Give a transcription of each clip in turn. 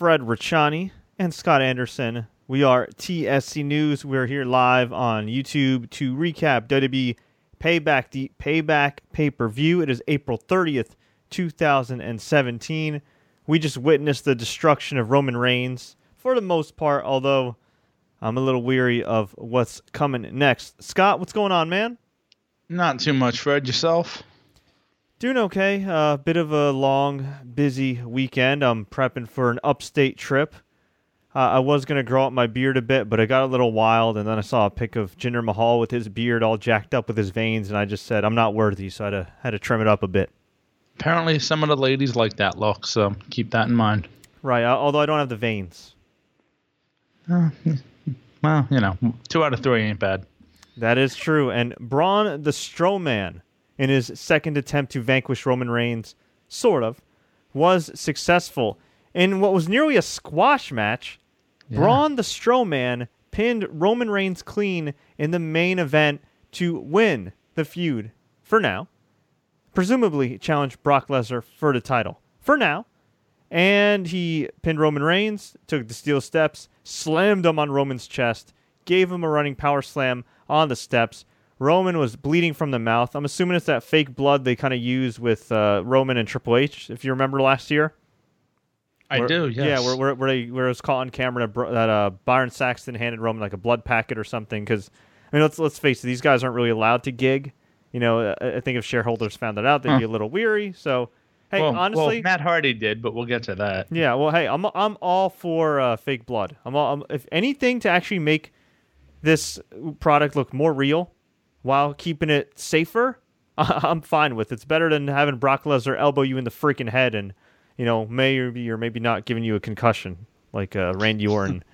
Fred Rachani and Scott Anderson. We are TSC News. We're here live on YouTube to recap WWE Payback, the Payback pay per view. It is April 30th, 2017. We just witnessed the destruction of Roman Reigns for the most part, although I'm a little weary of what's coming next. Scott, what's going on, man? Not too much, Fred. Yourself? Doing okay. A uh, bit of a long, busy weekend. I'm prepping for an upstate trip. Uh, I was going to grow up my beard a bit, but I got a little wild, and then I saw a pic of Jinder Mahal with his beard all jacked up with his veins, and I just said, I'm not worthy, so I had to, had to trim it up a bit. Apparently, some of the ladies like that look, so keep that in mind. Right, although I don't have the veins. Uh, well, you know, two out of three ain't bad. That is true. And Braun the Strowman, in his second attempt to vanquish Roman Reigns, sort of, was successful. In what was nearly a squash match, yeah. Braun the Strowman pinned Roman Reigns clean in the main event to win the feud for now. Presumably challenged Brock Lesnar for the title for now. And he pinned Roman Reigns, took the steel steps, slammed him on Roman's chest, gave him a running power slam on the steps. Roman was bleeding from the mouth. I'm assuming it's that fake blood they kind of use with uh, Roman and Triple H, if you remember last year. I where, do, yes. Yeah, where, where, where, they, where it was caught on camera that uh, Byron Saxton handed Roman like a blood packet or something. Because I mean, let's let's face it, these guys aren't really allowed to gig. You know, I think if shareholders found that out, they'd huh. be a little weary. So, hey, well, honestly, well, Matt Hardy did, but we'll get to that. Yeah, well, hey, I'm I'm all for uh, fake blood. I'm, all, I'm if anything to actually make this product look more real while keeping it safer. I'm fine with. It's better than having Brock Lesnar elbow you in the freaking head and you know, maybe or maybe not giving you a concussion like uh, Randy Orton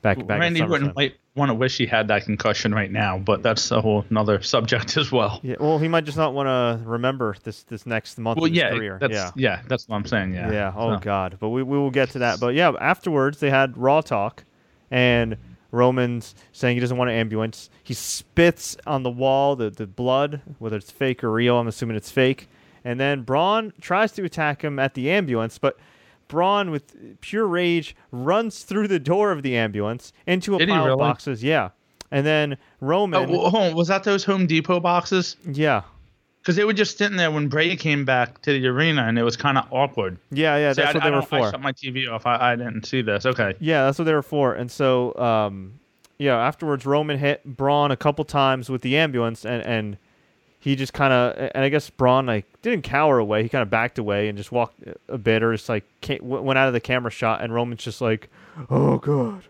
back back. Randy Orton might want to wish he had that concussion right now, but that's a whole another subject as well. Yeah, well, he might just not want to remember this this next month well, of his yeah, career. That's, yeah, yeah, that's what I'm saying. Yeah. Yeah. Oh so. God, but we we will get to that. But yeah, afterwards they had Raw talk, and Roman's saying he doesn't want an ambulance. He spits on the wall, the the blood, whether it's fake or real. I'm assuming it's fake and then Braun tries to attack him at the ambulance, but Braun, with pure rage, runs through the door of the ambulance into a Did pile really? of boxes. Yeah. And then Roman. Oh, was that those Home Depot boxes? Yeah. Because they were just sitting there when Bray came back to the arena, and it was kind of awkward. Yeah, yeah, that's I, what they I were for. I shut my TV off. I, I didn't see this. Okay. Yeah, that's what they were for. And so, um, yeah, afterwards, Roman hit Braun a couple times with the ambulance, and and he just kind of and I guess Braun like didn't cower away. He kind of backed away and just walked a bit, or just like came, went out of the camera shot. And Roman's just like, "Oh god,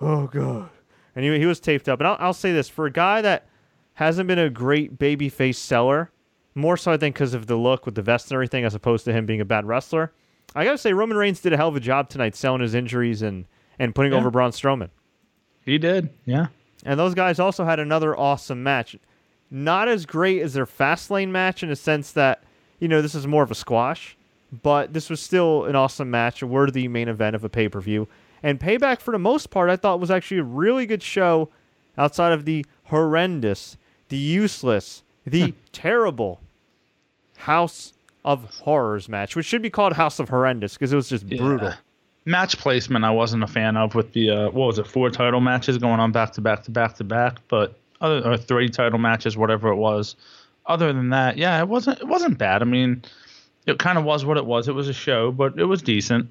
oh god," and he he was taped up. And I'll I'll say this for a guy that hasn't been a great babyface seller, more so I think because of the look with the vest and everything, as opposed to him being a bad wrestler. I gotta say Roman Reigns did a hell of a job tonight selling his injuries and and putting yeah. over Braun Strowman. He did, yeah. And those guys also had another awesome match not as great as their Fastlane match in a sense that, you know, this is more of a squash, but this was still an awesome match, a worthy main event of a pay per view. And Payback, for the most part, I thought was actually a really good show outside of the horrendous, the useless, the terrible House of Horrors match, which should be called House of Horrendous because it was just yeah. brutal. Match placement, I wasn't a fan of with the uh, what was it, four title matches going on back to back to back to back, but other or three title matches, whatever it was. Other than that, yeah, it wasn't it wasn't bad. I mean, it kind of was what it was. It was a show, but it was decent.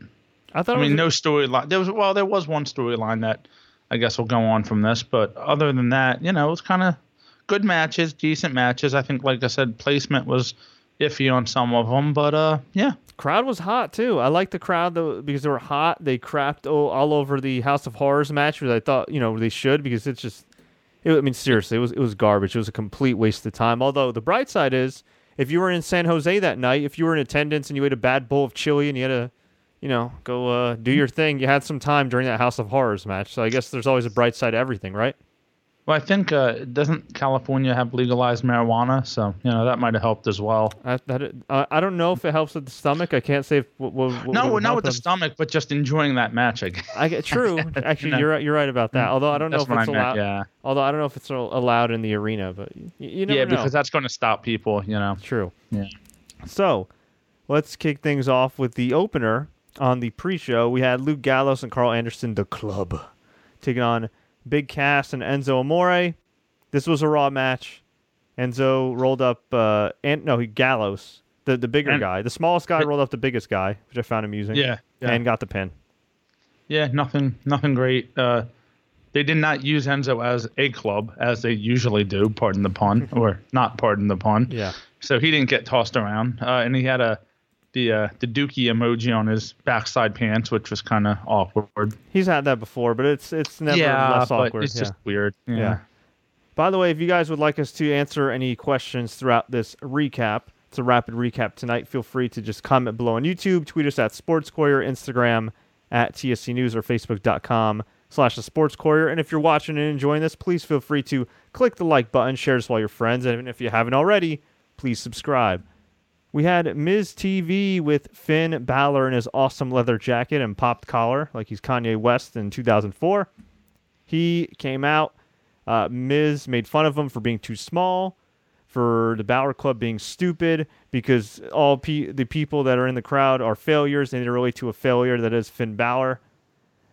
I thought. I mean, no storyline. There was well, there was one storyline that I guess will go on from this, but other than that, you know, it was kind of good matches, decent matches. I think, like I said, placement was iffy on some of them, but uh, yeah. Crowd was hot too. I like the crowd though because they were hot. They crapped all, all over the House of Horrors match, which I thought you know they should because it's just it, I mean, seriously, it was it was garbage. It was a complete waste of time. Although the bright side is, if you were in San Jose that night, if you were in attendance and you ate a bad bowl of chili and you had to, you know, go uh, do your thing, you had some time during that House of Horrors match. So I guess there's always a bright side to everything, right? Well, I think uh, doesn't California have legalized marijuana, so you know that might have helped as well. I, that, uh, I don't know if it helps with the stomach. I can't say. If, what, what, no, not with them. the stomach, but just enjoying that match. I guess. I get true. Actually, know? you're right. You're right about that. Although I don't that's know if it's allowed. Yeah. Although I don't know if it's allowed in the arena, but you, you never Yeah, know. because that's going to stop people. You know. True. Yeah. So, let's kick things off with the opener on the pre-show, we had Luke Gallows and Carl Anderson, the club, taking on Big Cass and Enzo Amore. This was a Raw match. Enzo rolled up, uh, and no, he Gallows, the the bigger And- guy, the smallest guy rolled up the biggest guy, which I found amusing. Yeah, yeah. and got the pin. Yeah, nothing, nothing great. Uh, they did not use Enzo as a club as they usually do. Pardon the pun, or not pardon the pun. Yeah, So he didn't get tossed around, uh, and he had a the uh, the Dookie emoji on his backside pants, which was kind of awkward. he's had that before, but it's it's never yeah, less awkward. it's yeah. just weird. Yeah. Yeah. By the way, if you guys would like us to answer any questions throughout this recap, it's a rapid recap tonight. Feel free to just comment below on YouTube, tweet us at Sports Courier, Instagram at TSC News, or Facebook.com slash the Sports Courier. And if you're watching and enjoying this, please feel free to click the like button, share this with all your friends, and if you haven't already, please subscribe. We had Miz TV with Finn Balor in his awesome leather jacket and popped collar, like he's Kanye West in 2004. He came out. Uh, Miz made fun of him for being too small, for the Balor Club being stupid, because all pe- the people that are in the crowd are failures. and They relate to a failure that is Finn Balor.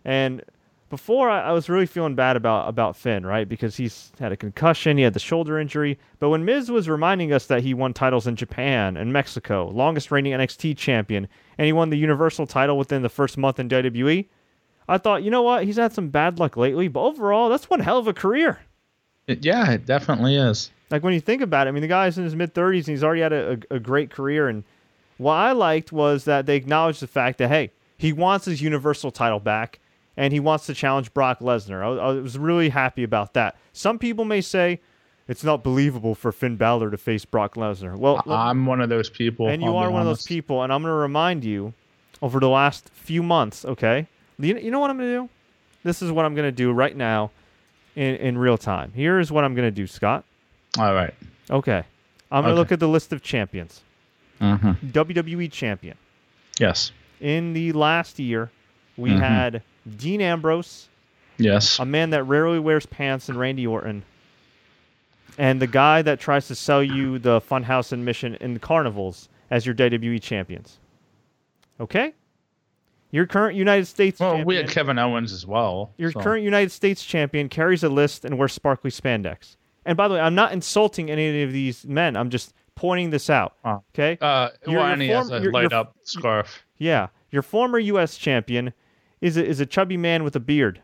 And before, I, I was really feeling bad about, about Finn, right? Because he's had a concussion, he had the shoulder injury. But when Miz was reminding us that he won titles in Japan and Mexico, longest reigning NXT champion, and he won the Universal title within the first month in WWE, I thought, you know what? He's had some bad luck lately, but overall, that's one hell of a career. It- yeah, it definitely is. Like when you think about it, I mean, the guy's in his mid 30s and he's already had a, a, a great career. And what I liked was that they acknowledged the fact that, hey, he wants his Universal title back and he wants to challenge Brock Lesnar. I, I was really happy about that. Some people may say it's not believable for Finn Balor to face Brock Lesnar. Well, I'm one of those people. and you I'll are one of those people, and I'm going to remind you over the last few months, okay? You, you know what I'm going to do? This is what I'm going to do right now in, in real time. Here's what I'm going to do, Scott. All right. Okay. I'm going to Okay. look at the list of champions. hmm WWE champion. Yes. In the last year, we Mhm. had Dean Ambrose, Yes. a man that rarely wears pants, and Randy Orton. And the guy that tries to sell you the Funhouse and Mission in the carnivals as your WWE champions. Okay? Your current United States well, champion. we had Kevin Owens as well. Your so- current United States champion carries a list and wears sparkly spandex. And by the way, I'm not insulting any of these men. I'm just pointing this out. Oh. Okay? Uh, Your- well, your and he has form- a your- light your- up scarf. Yeah. Your former U.S. champion is a, is a chubby man with a beard.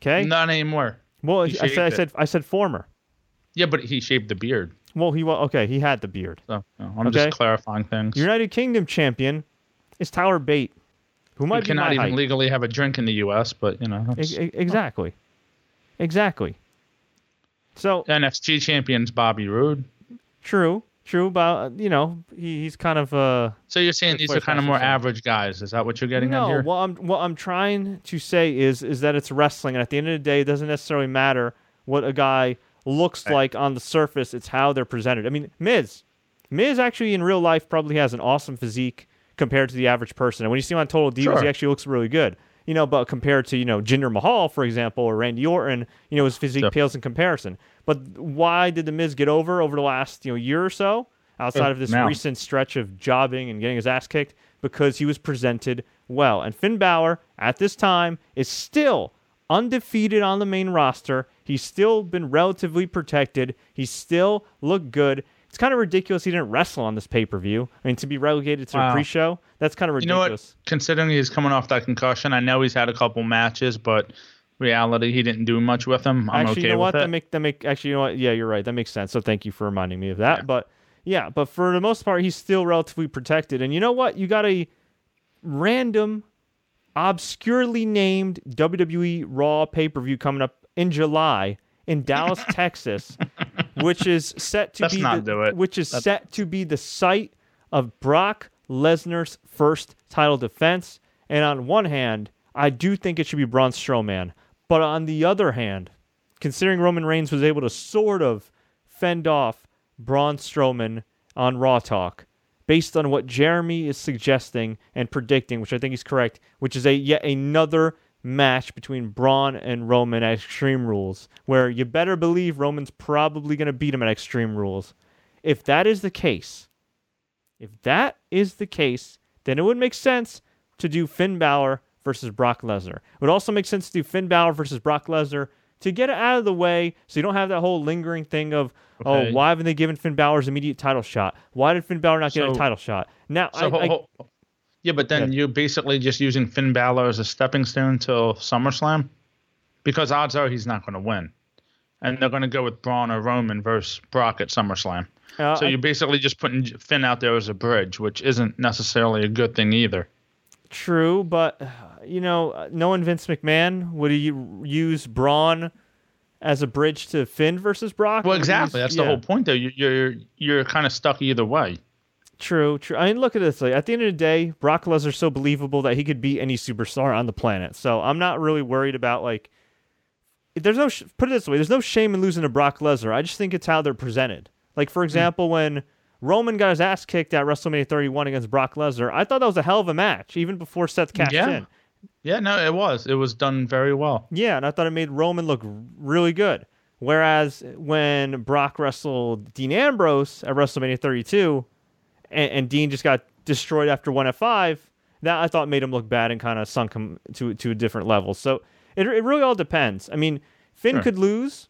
Okay? Not anymore. well, I said, I shaved it. said I said former. Yeah, but he shaved the beard. Well, he wa okay. He had the beard. So you know, I'm Okay. just clarifying things. United Kingdom champion is Tyler Bate, who might be cannot even height. legally have a drink in the U.S., but you know, that's- exactly, exactly. So NXT champions Bobby Roode. true, true. But uh, you know, he, he's kind of uh. So you're saying these are kind of more possible. average guys? Is that what you're getting at No, here? what I'm what I'm trying to say is is that it's wrestling, and at the end of the day, it doesn't necessarily matter what a guy looks Right. like on the surface. It's how they're presented. I mean, Miz, Miz actually in real life probably has an awesome physique compared to the average person. And when you see him on Total Divas, Sure. he actually looks really good. You know, but compared to you know Jinder Mahal, for example, or Randy Orton, you know his physique Yep. pales in comparison. But why did the Miz get over over the last you know year or so? Outside Uh, of this now. recent stretch of jobbing and getting his ass kicked, because he was presented well. And Finn Balor at this time is still undefeated on the main roster. He's still been relatively protected. He still looked good. It's kind of ridiculous he didn't wrestle on this pay per view. I mean, to be relegated to a pre show, that's kind of ridiculous. You know ridiculous. what? Considering he's coming off that concussion, I know he's had a couple matches, but reality, he didn't do much with them. I'm actually, okay you know what? with That make that make actually, you know what? Yeah, you're right. That makes sense. So thank you for reminding me of that. Yeah. But yeah, but for the most part, he's still relatively protected. And you know what? You got a random, obscurely named WWE Raw pay per view coming up in July in Dallas, Texas, which is set to Let's be the, it. which is That's- set to be the site of Brock Lesnar's first title defense. And on one hand, I do think it should be Braun Strowman. But on the other hand, considering Roman Reigns was able to sort of fend off Braun Strowman on Raw Talk, based on what Jeremy is suggesting and predicting, which I think is correct, which is a yet another match between Braun and Roman at Extreme Rules, where you better believe Roman's probably going to beat him at Extreme Rules. If that is the case, if that is the case, then it would make sense to do Finn Balor versus Brock Lesnar. It would also make sense to do Finn Balor versus Brock Lesnar to get it out of the way so you don't have that whole lingering thing of, Okay. oh, why haven't they given Finn Balor's immediate title shot? Why did Finn Balor not get a title shot? Now, So I, ho- I- yeah, but then Yeah. you're basically just using Finn Balor as a stepping stone till SummerSlam, because odds are he's not going to win, and they're going to go with Braun or Roman versus Brock at SummerSlam. uh, So I- you're basically just putting Finn out there as a bridge, which isn't necessarily a good thing either. True, but you know, uh, knowing Vince McMahon, would he use Braun as a bridge to Finn versus Brock? Well, exactly. use- That's the whole point, though. You- You're you're kind of stuck either way. True, true. I mean, look at this. Like, at the end of the day, Brock Lesnar's so believable that he could beat any superstar on the planet. So I'm not really worried about like. There's no sh- put it this way. There's no shame in losing to Brock Lesnar. I just think it's how they're presented. Like Hmm. for example, when Roman got his ass kicked at WrestleMania 31 against Brock Lesnar, I thought that was a hell of a match, even before Seth cashed Yeah. in. Yeah, no, it was. It was done very well. Yeah, and I thought it made Roman look really good. Whereas when Brock wrestled Dean Ambrose at WrestleMania 32, and, and Dean just got destroyed after one at five, that I thought made him look bad and kind of sunk him to to a different level. So it, it really all depends. I mean, Finn Sure. could lose.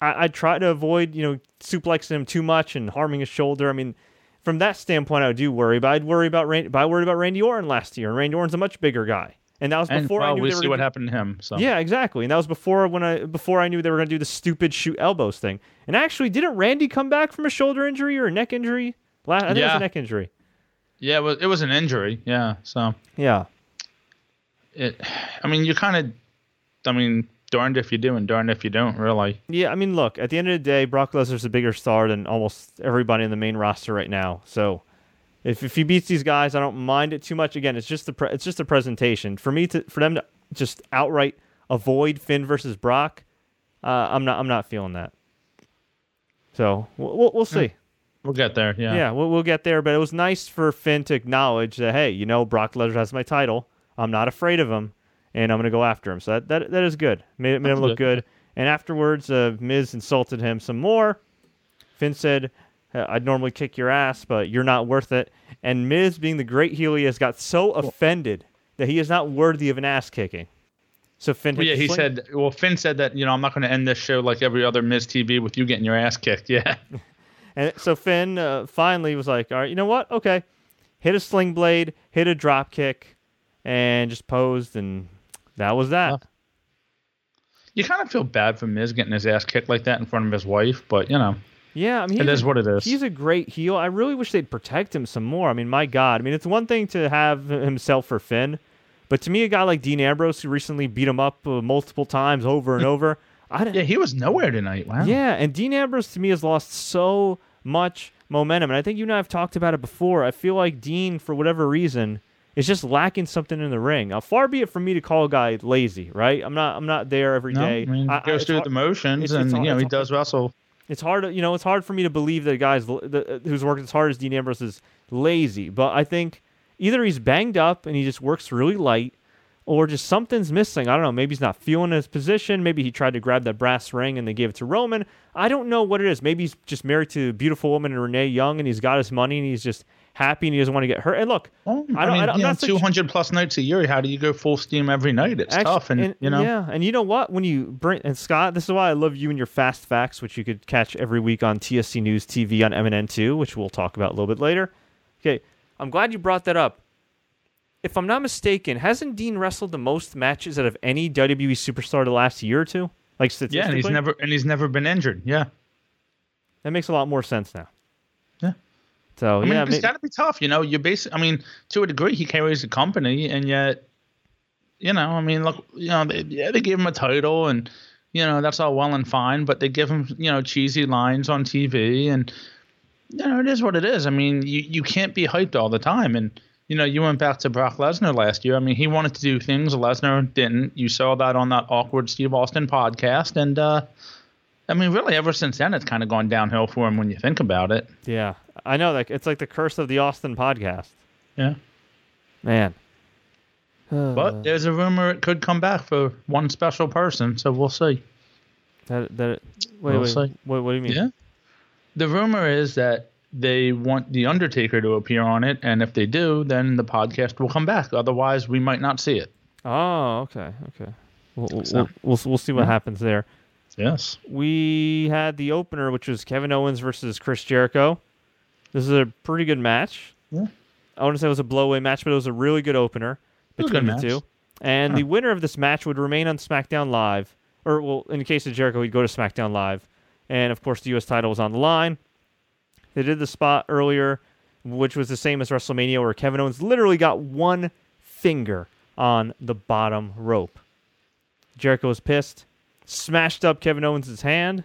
I, I'd try to avoid you know suplexing him too much and harming his shoulder. I mean. From that standpoint, I do worry, but I'd worry about Randy, but I worried about Randy Orton last year, and Randy Orton's a much bigger guy, and that was And before I well, knew we they were see gonna what happened to him. So yeah, exactly. And that was before when I before I knew they were going to do the stupid shoot elbows thing. And actually, didn't Randy come back from a shoulder injury or a neck injury? I think it was a neck injury. yeah, it was, it was an injury. Yeah, so Yeah. it. I mean, you kind of. I mean, darned if you do and darned if you don't. Really. Yeah, I mean, look, at the end of the day, Brock Lesnar's a bigger star than almost everybody in the main roster right now. So if, if he beats these guys, I don't mind it too much. Again, it's just the pre- it's just a presentation for me to for them to just outright avoid Finn versus Brock. Uh, I'm not I'm not feeling that. So we'll we'll, we'll see. We'll get there. Yeah. Yeah, we'll, we'll get there. But it was nice for Finn to acknowledge that, hey, you know, Brock Lesnar has my title. I'm not afraid of him, and I'm going to go after him. So that, that, that is good. Made, made him look good. good. And afterwards, uh, Miz insulted him some more. Finn said, "Uh, I'd normally kick your ass, but you're not worth it. And Miz, being the great heel he is, got so offended that he is not worthy of an ass kicking. So Finn Well, yeah, he said. Well, Finn said that you know I'm not going to end this show like every other Miz TV with you getting your ass kicked. Yeah. And so Finn uh, finally was like, all right, you know what? Okay. Hit a sling blade, hit a drop kick, and just posed, and that was that. You kind of feel bad for Miz getting his ass kicked like that in front of his wife, but you know Yeah, I mean, it he's is a- what it is. He's a great heel. I really wish they'd protect him some more. I mean, my God. I mean, it's one thing to have himself for Finn, but to me, a guy like Dean Ambrose, who recently beat him up uh, multiple times over and over, I don't, yeah, he was nowhere tonight. Wow. Yeah, and Dean Ambrose to me has lost so much momentum, and I think you and I have talked about it before. I feel like Dean, for whatever reason, is just lacking something in the ring. Now, far be it from me to call a guy lazy, right? I'm not. I'm not there every No, day. I mean, I- I- goes it's through the motions, it's- and it's you know he does wrestle. It's hard you know, it's hard for me to believe that a guy's the, uh, who's worked as hard as Dean Ambrose is lazy. But I think either he's banged up and he just works really light, or just something's missing. I don't know. Maybe he's not feeling his position. Maybe he tried to grab that brass ring and they gave it to Roman. I don't know what it is. Maybe he's just married to a beautiful woman and Renee Young, and he's got his money and he's just happy and he doesn't want to get hurt. And look, Well, I I, don't- mean, I don't- know, 200 plus nights a year. How do you go full steam every night? It's Actu- tough, and, you know. yeah, and you know what? When you bring and Scott, this is why I love you and your fast facts, which you could catch every week on TSC News TV on MNN2, which we'll talk about a little bit later. Okay, I'm glad you brought that up. If I'm not mistaken, hasn't Dean wrestled the most matches out of any WWE superstar the last year or two? Like Yeah, and he's never and he's never been injured. Yeah. that makes a lot more sense now. So I mean, yeah, it's got to be tough, you know. You basically, I mean, to a degree, he carries the company, and yet, you know, I mean, look, you know, they, yeah, they give him a title, and you know that's all well and fine, but they give him, you know, cheesy lines on TV, and you know, it is what it is. I mean, you you can't be hyped all the time, and you know, you went back to Brock Lesnar last year. I mean, he wanted to do things Lesnar didn't. You saw that on that awkward Steve Austin podcast, and uh, I mean, really, ever since then, it's kind of gone downhill for him when you think about it. yeah, I know Like it's like the curse of the Austin podcast, Yeah. man. But there's a rumor it could come back for one special person, so we'll see. That that wait We'll wait see. what, what do you mean? Yeah. The rumor is that they want the Undertaker to appear on it, and if they do, then the podcast will come back. Otherwise, we might not see it. Oh, okay, okay. We'll we'll, we'll, we'll see what Yeah. happens there. Yes. We had the opener, which was Kevin Owens versus Chris Jericho. This is a pretty good match. Yeah. I want to say it was a blowaway match, but it was a really good opener It was a between good the two. And Huh. the winner of this match would remain on SmackDown Live, or well, in the case of Jericho, he'd go to SmackDown Live, and of course the U.S. title was on the line. They did the spot earlier, which was the same as WrestleMania, where Kevin Owens literally got one finger on the bottom rope. Jericho was pissed, smashed up Kevin Owens' hand,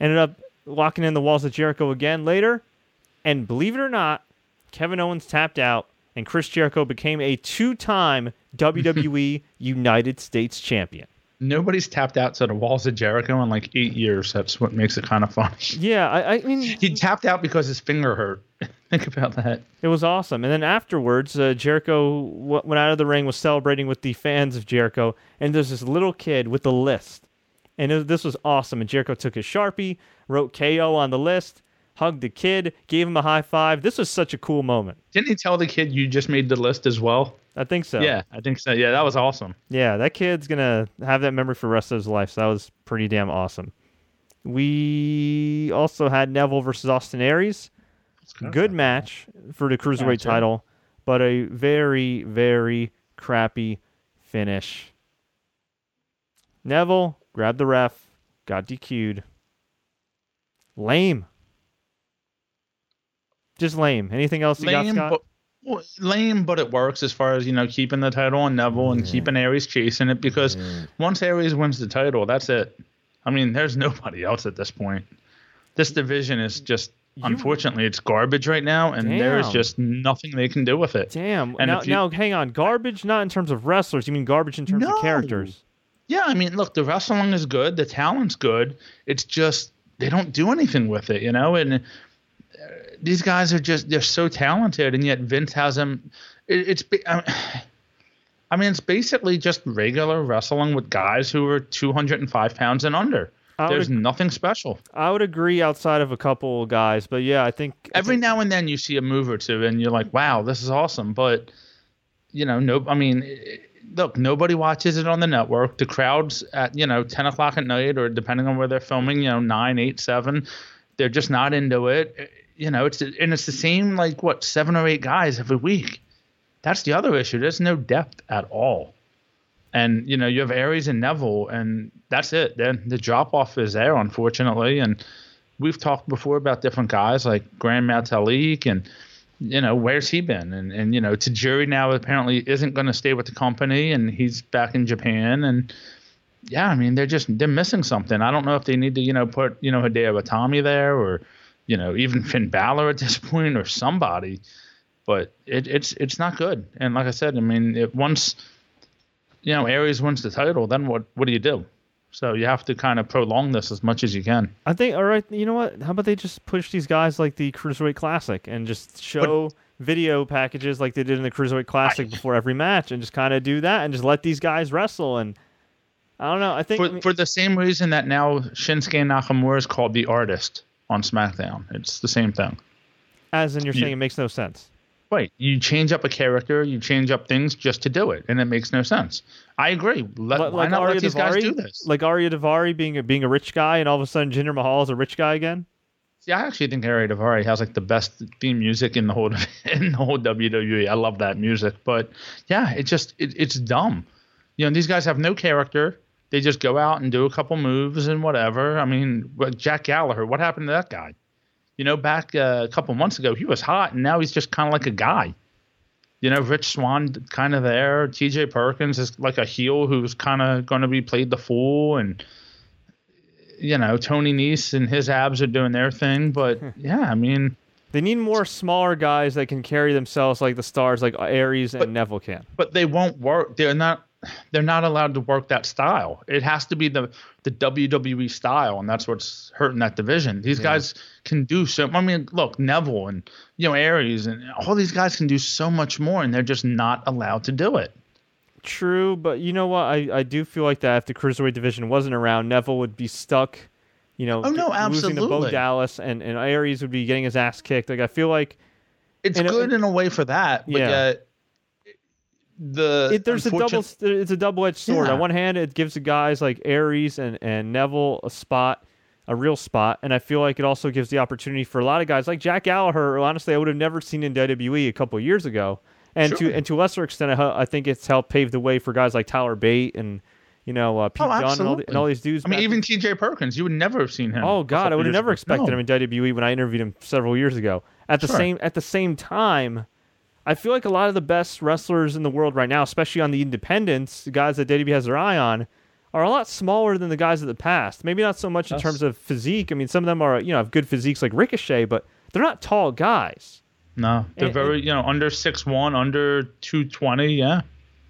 ended up locking in the walls of Jericho again later, and believe it or not, Kevin Owens tapped out, and Chris Jericho became a two-time WWE United States champion. Nobody's tapped out to the walls of Jericho in like eight years. That's what makes it kind of funny. Yeah, I, I mean, He tapped out because his finger hurt. Think about that. It was awesome. And then afterwards, uh, Jericho w- went out of the ring, was celebrating with the fans of Jericho, and there's this little kid with a list. And it, this was awesome. And Jericho took his Sharpie, wrote KO on the list, hugged the kid, gave him a high five. This was such a cool moment. Didn't he tell the kid you just made the list as well? I think so. Yeah, I think so. Yeah, that was awesome. Yeah, that kid's going to have that memory for the rest of his life. So that was pretty damn awesome. We also had Neville versus Austin Aries. good match for the cruiserweight yeah. title, but a very, very crappy finish. Neville grabbed the ref, got DQ'd. Lame. Just lame. Anything else you got, Scott? but well, lame, but it works as far as you know keeping the title on Neville and keeping Aries chasing it because once Aries wins the title, that's it. I mean, there's nobody else at this point. This division is just You- unfortunately it's garbage right now, and there's just nothing they can do with it. Damn. And now, you- now, hang on. Garbage, not in terms of wrestlers. You mean garbage in terms of No. characters? Yeah, I mean, look, the wrestling is good, the talent's good. It's just they don't do anything with it, you know. And uh, these guys are just they're so talented, and yet Vince has them. It, it's I I mean, it's basically just regular wrestling with guys who are 205 pounds and under. I There's would, nothing special. I would agree outside of a couple guys, but yeah, I think I Every think- now and then you see a move or two, and you're like, "Wow, this is awesome." But you know, no, I mean, look, nobody watches it on the network. The crowds at you know 10 o'clock at night, or depending on where they're filming, you know, nine, eight, seven, they're just not into it. Eh, You know, it's and it's the same like what seven or eight guys every week. That's the other issue. There's no depth at all. And you know, you have Aries and Neville, and that's it. Then the drop off is there, unfortunately. And we've talked before about different guys like Gran Metalik and you know where's he been? And and you know Tajiri now apparently isn't going to stay with the company and he's back in Japan and yeah I mean they're just they're missing something. I don't know if they need to you know put you know Hideo Itami there or you know even Finn Balor at this point or somebody but it, it's it's not good. And like I said I mean it once you know Aries wins the title then what what do you do so you have to kind of prolong this as much as you can I think all right. You know what? How about they just push these guys like the Cruiserweight Classic and just show video packages like they did in the Cruiserweight Classic before every match, and just kind of do that and just let these guys wrestle. And I don't know. I think I for, mean, for the same reason that now Shinsuke Nakamura is called the artist on SmackDown. It's the same thing. as in you're you- saying, it makes no sense. Right. You change up a character, you change up things just to do it, and it makes no sense. I agree. Let, Like- why not Arya let these guys do this? Like Ariya Daivari being a, being a rich guy, and all of a sudden Jinder Mahal is a rich guy again. See, I actually think Ariya Daivari has like the best theme music in the whole in the whole WWE. I love that music, but yeah, it just it, it's dumb. You know, these guys have no character. They just go out and do a couple moves and whatever. I mean, what- Jack Gallagher, what happened to that guy? You know, back uh, a couple months ago, he was hot, and now he's just kind of like a guy. You know, Rich Swann kind of there. T.J. Perkins is like a heel who's kind of going to be played the fool, and you know, Tony Nese and his abs are doing their thing. But yeah, I mean, They need more smaller guys that can carry themselves like the stars, like Aries and But- Neville can. but they won't work. They're not. They're not allowed to work that style. It has to be the the WWE style, and that's what's hurting that division. These guys can do so. I mean, look, Neville and you know Aries and all these guys can do so much more, and they're just not allowed to do it. True, but you know what? I, I do feel like that if the cruiserweight division wasn't around, Neville would be stuck, you know, Oh, no, losing to Bo. Dallas and and Aries would be getting his ass kicked. Like I feel like It's good in a way for that, but Yeah. yet the it, there's a double it's a double edged sword. Yeah. On one hand, it gives the guys like Aries and and Neville a spot. A real spot, and I feel like it also gives the opportunity for a lot of guys like Jack Gallagher. who Honestly, I would have never seen in WWE a couple of years ago, and Sure. to and to a lesser extent, I, I think it's helped pave the way for guys like Tyler Bate and you know uh, Pete Oh, Dunne and all, the, and all these dudes. I mean, even T.J. Perkins, you would never have seen him. Oh God, I would have never ago. expected No. him in WWE when I interviewed him several years ago. At the Sure. same at the same time, I feel like a lot of the best wrestlers in the world right now, especially on the independents, the guys that WWE has their eye on, are a lot smaller than the guys of the past. Maybe not so much in Yes. terms of physique. I mean, some of them are you know have good physiques like Ricochet, but they're not tall guys. No, they're And- very, you know, under six one, under 220, yeah.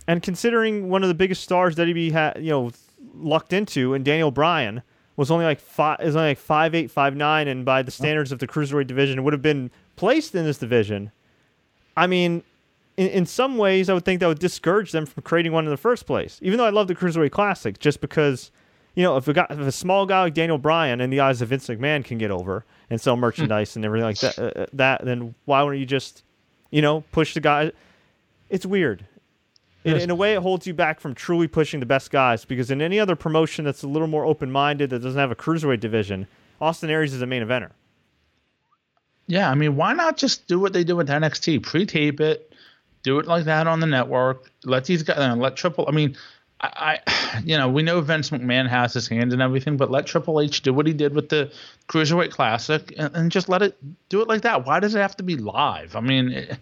And considering one of the biggest stars that WWE had, you know, lucked into, and Daniel Bryan was only like five, is only like five eight, five nine, and by the standards of the cruiserweight division, would have been placed in this division. I mean, in, in some ways, I would think that would discourage them from creating one in the first place. Even though I love the cruiserweight classic, just because, you know, if a guy, if a small guy like Daniel Bryan, in the eyes of Vince McMahon, can get over and sell merchandise and everything like that, uh, uh, that then why wouldn't you just, you know, push the guy? It's weird. In, in a way, it holds you back from truly pushing the best guys because in any other promotion that's a little more open minded, that doesn't have a cruiserweight division, Austin Aries is a main eventer. Yeah, I mean, why not just do what they do with NXT? Pre-tape it, do it like that on the network. Let these guys, uh, let Triple. I mean, I, I, you know, we know Vince McMahon has his hand in everything, but let Triple H do what he did with the Cruiserweight Classic, and, and just let it do it like that. Why does it have to be live? I mean, it,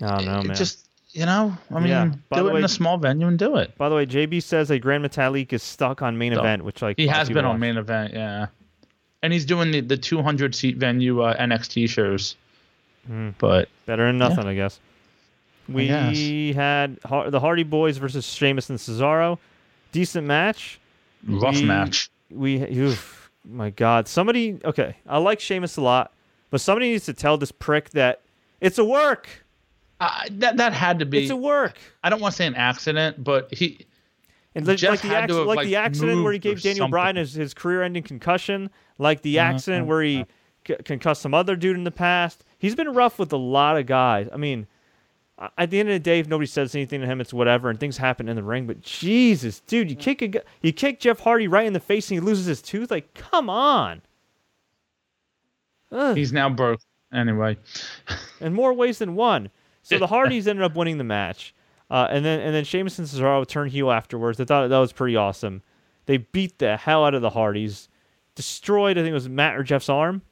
I don't know, it man. just you know, I mean, Yeah, by do the it way- in a small venue and do it. By the way, JB says that Gran Metalik is stuck on main So, event, which like He a lot of has people been on watch. main event, yeah, and he's doing the the 200 seat venue uh, NXT shows, Hmm. but. Better than nothing, I guess. We guess. had Har- the Hardy Boys versus Sheamus and Cesaro. Decent match. Rough We- match. We, oof, my God, somebody. Okay, I like Sheamus a lot, but somebody needs to tell this prick that it's a work. Uh, that that had to be. It's a work. I don't want to say an accident, but he. And like, like the have, like like, the accident where he gave Daniel something. Bryan his, his career-ending concussion, like the mm-hmm, accident where he mm-hmm. c- concussed some other dude in the past. He's been rough with a lot of guys. I mean, at the end of the day, if nobody says anything to him, it's whatever, and things happen in the ring. But Jesus, dude, you mm. kick a you kick Jeff Hardy right in the face and he loses his tooth. Like, come on. Ugh. He's now broke. Anyway, in more ways than one. So the Hardys ended up winning the match, uh, and then and then Sheamus and Cesaro turned heel afterwards. I thought that was pretty awesome. They beat the hell out of the Hardys, destroyed. I think it was Matt or Jeff's arm.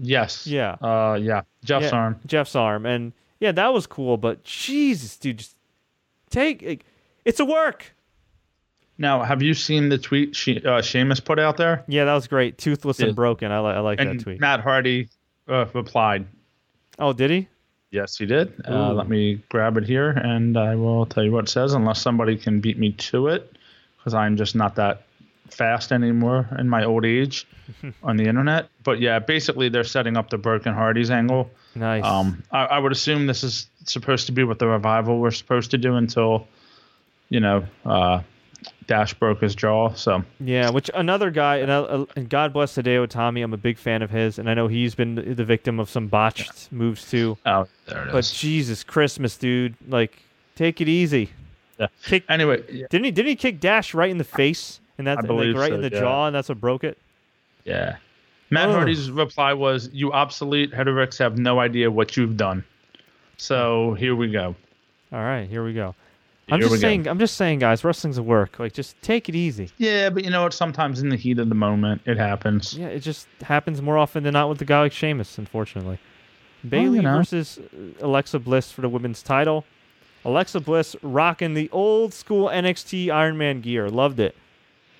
yes. Yeah. Uh, yeah. Jeff's Yeah, arm. Jeff's arm, and yeah, that was cool. But Jesus, dude, just take like, it's a work. Now, have you seen the tweet she, uh, Sheamus put out there? Yeah, that was great. Toothless Yeah. and broken. I, li- I like that tweet. Matt Hardy uh, replied, oh, did he? "Yes, he did." Uh, let me grab it here, and I will tell you what it says, unless somebody can beat me to it, because I'm just not that fast anymore in my old age on the internet. But yeah, basically they're setting up the Broken Hardys angle. Nice. Um, I, I would assume this is supposed to be what the revival were supposed to do until, you know, uh, Dash broke his jaw. So Yeah, which another guy, and, uh, and God bless Hideo Itami. I'm a big fan of his, and I know he's been the victim of some botched moves too. oh, there it is. But Jesus Christmas, dude, like take it easy. Yeah. Kick, anyway, yeah, didn't he? Didn't he kick Dash right in the face, and that's like right so, in the yeah. jaw, and that's what broke it. yeah. Matt Ugh. Hardy's reply was, "You obsolete heterix have no idea what you've done." So here we go. All right, here we go. I'm Here we just go. saying. I'm just saying, guys. Wrestling's a work. Like, just take it easy. Yeah, but you know what? Sometimes in the heat of the moment, it happens. Yeah, it just happens more often than not with the guy like Sheamus, unfortunately. Bayley you know. versus uh, Alexa Bliss for the women's title. Alexa Bliss rocking the old school NXT Iron Man gear. Loved it.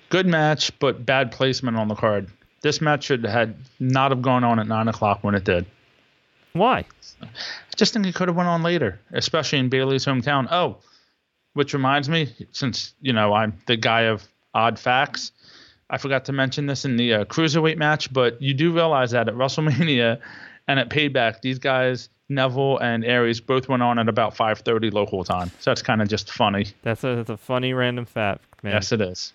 Good match, but bad placement on the card. This match should had not have gone on at nine o'clock when it did. Why? I just think it could have went on later, especially in Bayley's hometown. Oh, which reminds me, since you know I'm the guy of odd facts, I forgot to mention this in the uh, cruiserweight match, but you do realize that at WrestleMania and at Payback, these guys Neville and Aries both went on at about 5:30 local time. So that's kind of just funny. That's a, that's a funny random fact, man. Yes, it is.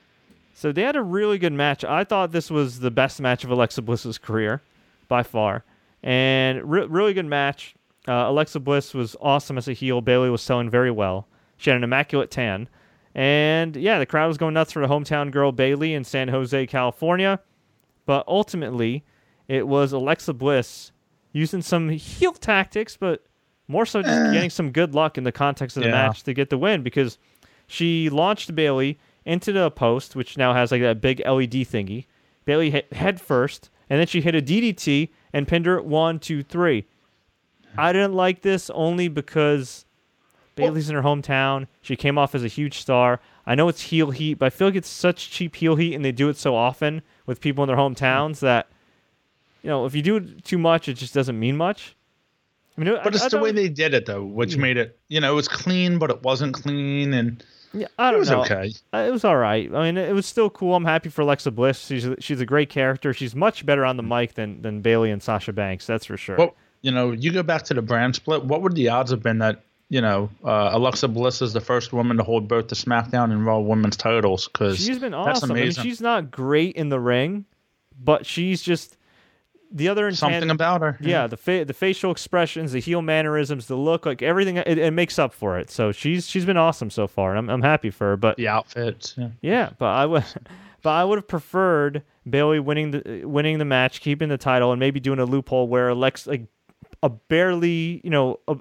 So they had a really good match. I thought this was the best match of Alexa Bliss's career, by far, and re- really good match. Uh, Alexa Bliss was awesome as a heel. Bayley was selling very well. She had an immaculate tan, and yeah, the crowd was going nuts for the hometown girl Bayley in San Jose, California. But ultimately, it was Alexa Bliss using some heel tactics, but more so just eh. getting some good luck in the context of the Yeah. match to get the win because she launched Bayley into the post, which now has like that big LED thingy. Bayley hit head first, and then she hit a DDT and pinned her one, two, three. I didn't like this only because Bayley's in her hometown. She came off as a huge star. I know it's heel heat, but I feel like it's such cheap heel heat, and they do it so often with people in their hometowns that you know if you do it too much, it just doesn't mean much. I mean, But I- it's I the way they did it though, which made it you know it was clean, but it wasn't clean, and Yeah, I it don't it was know. okay. Uh, It was all right. I mean, it was still cool. I'm happy for Alexa Bliss. She's a, she's a great character. She's much better on the mic than than Bayley and Sasha Banks. That's for sure. Well, you know, you go back to the brand split. What would the odds have been that you know uh, Alexa Bliss is the first woman to hold both the SmackDown and Raw Women's titles? Because she's been that's awesome. I mean, amazing. she's not great in the ring, but she's just the other intan- Something about her. yeah, the fa- the facial expressions, the heel mannerisms, the look, like everything, it, it makes up for it. So she's she's been awesome so far, and I'm I'm happy for her. But The outfits. Yeah. Yeah, but I would, but I would have preferred Bayley winning the winning the match, keeping the title, and maybe doing a loophole where Alex like a barely, you know, a,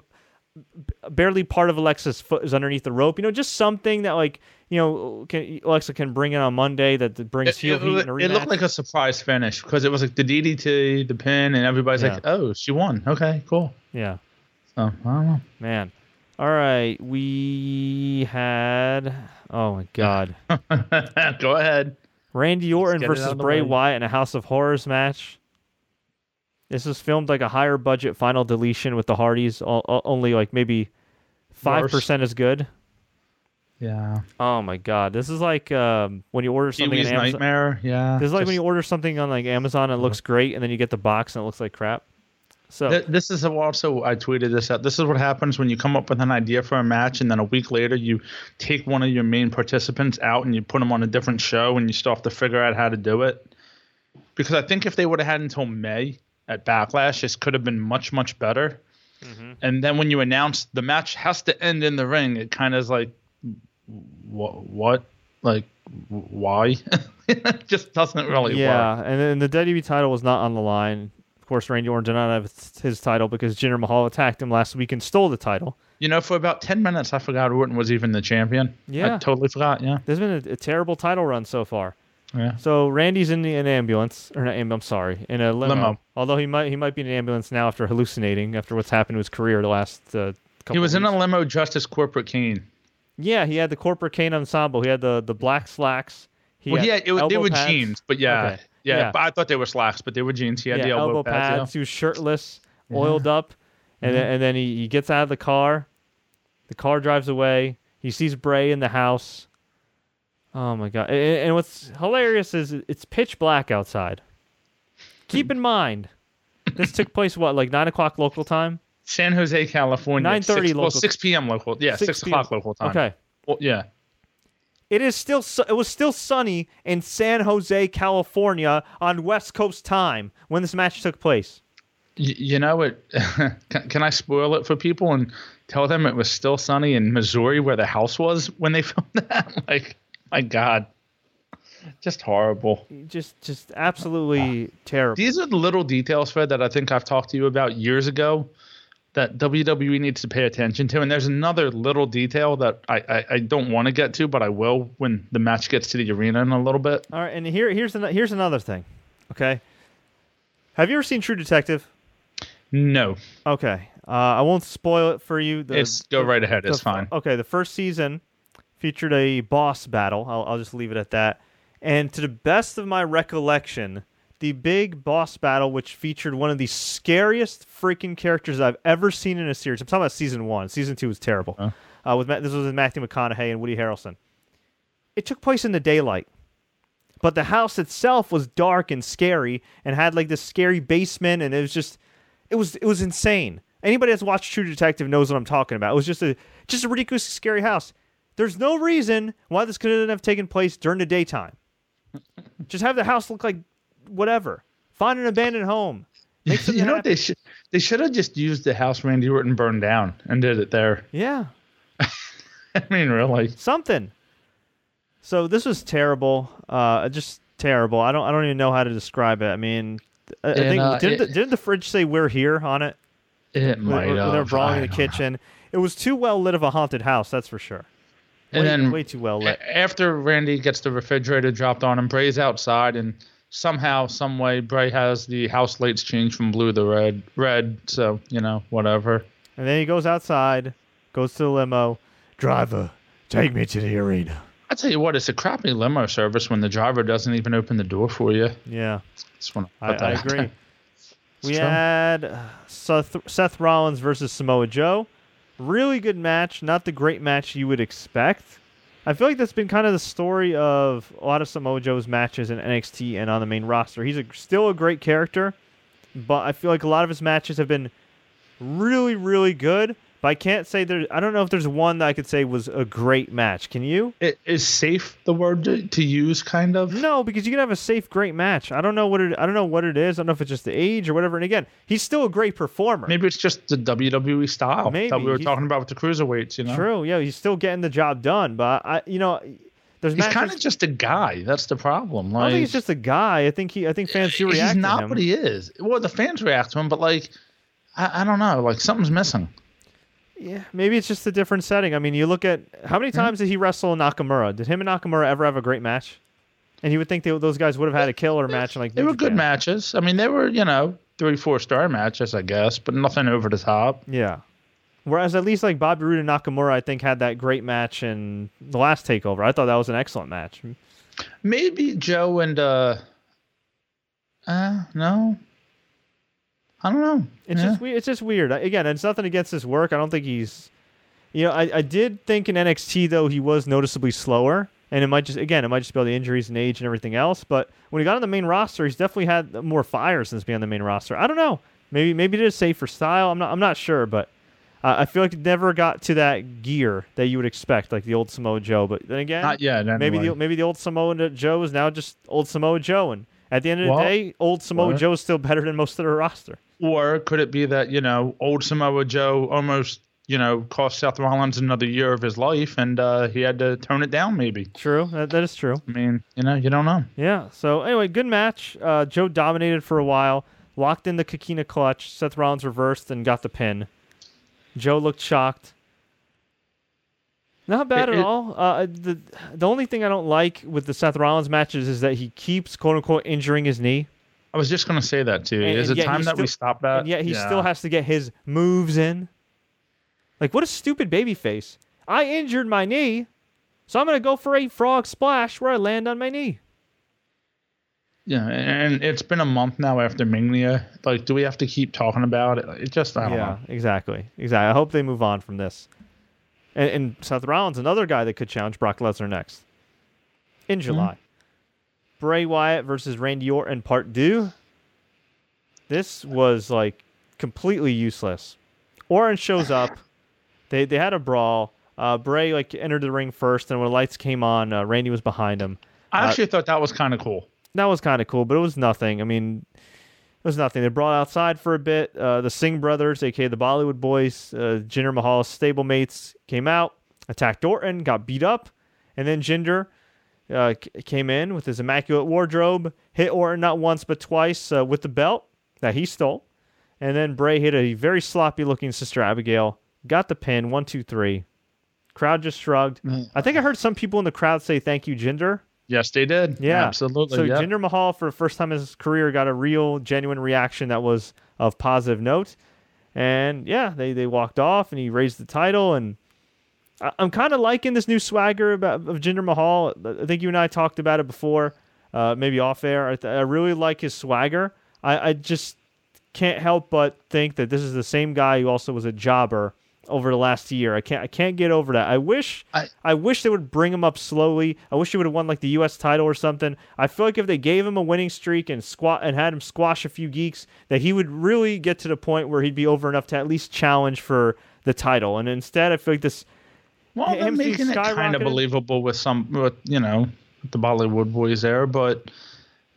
barely part of Alexa's foot is underneath the rope. You know, just something that like you know can, Alexa can bring in on Monday that that brings It, heel it, heat in a it looked like a surprise finish because it was like the DDT, the pin, and everybody's Yeah. like, "Oh, she won. Okay, cool." yeah, So I don't know. man. All right, we had. Oh my God. Go ahead. Randy Orton get it out versus Bray way. Wyatt in a House of Horrors match. This was filmed like a higher budget final deletion with the Hardys, o- only like maybe five percent as good. Yeah. Oh my god, this is like um, when you order something on Amazon. Nightmare. Yeah. This is like when you order something on like Amazon and it looks great, and then you get the box and it looks like crap. So Th- This is also I tweeted this out. This is what happens when you come up with an idea for a match, and then a week later you take one of your main participants out and you put them on a different show, and you still have to figure out how to do it. Because I think if they would have had until May at Backlash, this could have been much much better. Mm-hmm. And then when you announce the match has to end in the ring, it kind of is like, what? What? Like, why? it just doesn't really yeah, work. Yeah, and then the WWE title was not on the line. Of course, Randy Orton did not have his title because Jinder Mahal attacked him last week and stole the title. You know, for about ten minutes, I forgot Orton was even the champion. Yeah. I totally forgot. Yeah. There's been a, a terrible title run so far. Yeah. So Randy's in the, an ambulance, or not, amb- I'm sorry, in a limo. Limo. Although he might he might be in an ambulance now after hallucinating after what's happened to his career the last uh, couple. He was of in a limo dressed as corporate Kane. Yeah, he had the corporate Kane ensemble. He had the the black slacks. He well, had yeah, it, was- they were pads. jeans, but yeah, Okay. yeah, Yeah. But I thought they were slacks, but they were jeans. He had yeah, the elbow, pads. pads. yeah. He was shirtless, oiled up, and then, and then he, he gets out of the car. The car drives away. He sees Bray in the house. Oh my god! And, and what's hilarious is it's pitch black outside. Keep in mind, this took place what like nine o'clock local time. San Jose, California. 9:30 six, Well, local- six p.m. local. Yeah, 6 six, o'clock local time. Okay. Well, yeah. It is still su- it was still sunny in San Jose, California on West Coast time when this match took place. Y- you know it. can, can I spoil it for people and tell them it was still sunny in Missouri where the house was when they filmed that? like, my God, just horrible. Just just absolutely terrible. These are the little details, Fred, that I think I've talked to you about years ago that WWE needs to pay attention to. And there's another little detail that I, I, I don't want to get to, but I will when the match gets to the arena in a little bit. All right, and here here's an, here's another thing. Okay, have you ever seen True Detective? No, Okay, uh, I won't spoil it for you. The, it's go right ahead. the It's f- fine. Okay, the first season featured a boss battle. I'll, I'll just leave it at that. And to the best of my recollection, the big boss battle, which featured one of the scariest freaking characters I've ever seen in a series. I'm talking about season one. Season two was terrible. Huh? Uh, with this was with Matthew McConaughey and Woody Harrelson. It took place in the daylight, but the house itself was dark and scary and had like this scary basement, and it was just, it was it was insane. Anybody that's watched True Detective knows what I'm talking about. It was just a just a ridiculously scary house. There's no reason why this couldn't have taken place during the daytime. Just have the house look like whatever. Find an abandoned home. Make you know what happen. they should they should have just used the house Randy Orton burned down and did it there. Yeah, I mean, really. something. So this was terrible. Uh, just terrible. I don't. I don't even know how to describe it. I mean, I, And, think uh, didn't, it- the, didn't the fridge say "We're here" on it? It When- might when have. they're brawling in the don't know. kitchen. It was too well lit of a haunted house. That's for sure. And way, then way too well lit. After Randy gets the refrigerator dropped on him, Bray's outside, and somehow, some way, Bray has the house lights changed from blue to red. Red, so you know, whatever. And then he goes outside, goes to the limo. Driver, take me to the arena. I tell you what, it's a crappy limo service when the driver doesn't even open the door for you. Yeah, Just want I, I agree. we true. had uh, Seth, Seth Rollins versus Samoa Joe. Really good match. Not the great match you would expect. I feel like that's been kind of the story of a lot of Samoa Joe's matches in NXT and on the main roster. He's a, still a great character, but I feel like a lot of his matches have been really, really good. But I can't say there. I don't know if there's one that I could say was a great match. Can you? It, is safe the word to, to use, kind of? No, because you can have a safe, great match. I don't know what it. I don't know what it is. I don't know if it's just the age or whatever. And again, he's still a great performer. Maybe it's just the WWE style Maybe. that we were He's- talking about with the cruiserweights. You know, True. Yeah, he's still getting the job done. But I, you know, there's he's kind of just a guy. That's the problem. Like, I don't think he's just a guy. I think he. I think fans do react he's not to him. what he is. Well, the fans react to him, but like, I, I don't know. Like something's missing. Yeah, maybe it's just a different setting. I mean, you look at how many times did he wrestle Nakamura? Did him and Nakamura ever have a great match? And you would think they, those guys would have had a killer match. Like They New were good Japan. matches. I mean, they were you know three, four star matches, I guess, but nothing over the top. Yeah. Whereas at least like Bobby Roode and Nakamura, I think had that great match in the last Takeover. I thought that was an excellent match. Maybe Joe and uh, uh no, I don't know. It's Yeah. just weird. It's just weird. Again, it's nothing against his work. I don't think he's, you know, I, I did think in NXT though he was noticeably slower, and it might just again it might just be all the injuries and age and everything else. But when he got on the main roster, he's definitely had more fire since being on the main roster. I don't know. Maybe maybe it is safer style. I'm not I'm not sure, but uh, I feel like it never got to that gear that you would expect, like the old Samoa Joe. But then again, Not yet. Anyway. maybe the maybe the old Samoa Joe is now just old Samoa Joe, and at the end of the day, old Samoa well. Joe is still better than most of the roster. Or could it be that, you know, old Samoa Joe almost, you know, cost Seth Rollins another year of his life and uh, he had to tone it down maybe? True, that, that is true. I mean, you know, you don't know. Yeah. So anyway, good match. Uh, Joe dominated for a while, locked in the Coquina clutch. Seth Rollins reversed and got the pin. Joe looked shocked. Not bad It- at it- all. Uh, the the only thing I don't like with the Seth Rollins matches is that he keeps quote unquote injuring his knee, I was just going to say that too. And- Is and it time that we still- stop that? and yet he Yeah. still has to get his moves in. Like what a stupid baby face! I injured my knee, so I'm gonna go for a frog splash where I land on my knee. Yeah, and it's been a month now after Mania. Like, do we have to keep talking about it? It just, I don't yeah, know. exactly, exactly. I hope they move on from this. And, and Seth Rollins, another guy that could challenge Brock Lesnar next in Mm-hmm. July. Bray Wyatt versus Randy Orton, part two. This was like completely useless. Orton shows up. They they had a brawl. Uh, Bray like entered the ring first, and when the lights came on, uh, Randy was behind him. I Uh, actually thought that was kind of cool. that was kind of cool, but it was nothing. I mean, was nothing. They brought outside for a bit. Uh, the Singh brothers, aka the Bollywood boys, uh, Jinder Mahal's stablemates, came out, attacked Orton, got beat up, and then Jinder uh, c- came in with his immaculate wardrobe, hit Orton not once but twice uh, with the belt that he stole, and then Bray hit a very sloppy-looking Sister Abigail, got the pin, one, two, three. Crowd just shrugged. I think I heard some people in the crowd say "Thank you, Jinder." Yes, they did. Yeah, absolutely. So yeah. Jinder Mahal, for the first time in his career, got a real, genuine reaction that was of positive note. And yeah, they they walked off, and he raised the title. And I, I'm kind of liking this new swagger about of Jinder Mahal. I think you and I talked about it before, uh, maybe off air. I, th- I really like his swagger. I, I just can't help but think that this is the same guy who also was a jobber over the last year. I can't I can't get over that. I wish I, I- wish they would bring him up slowly. I wish he would have won like the US title or something. I feel like if they gave him a winning streak and squat and had him squash a few geeks, that he would really get to the point where he'd be over enough to at least challenge for the title. And instead I feel like this Well, they're making it kind of believable with some, with you know, the Bollywood boys there, but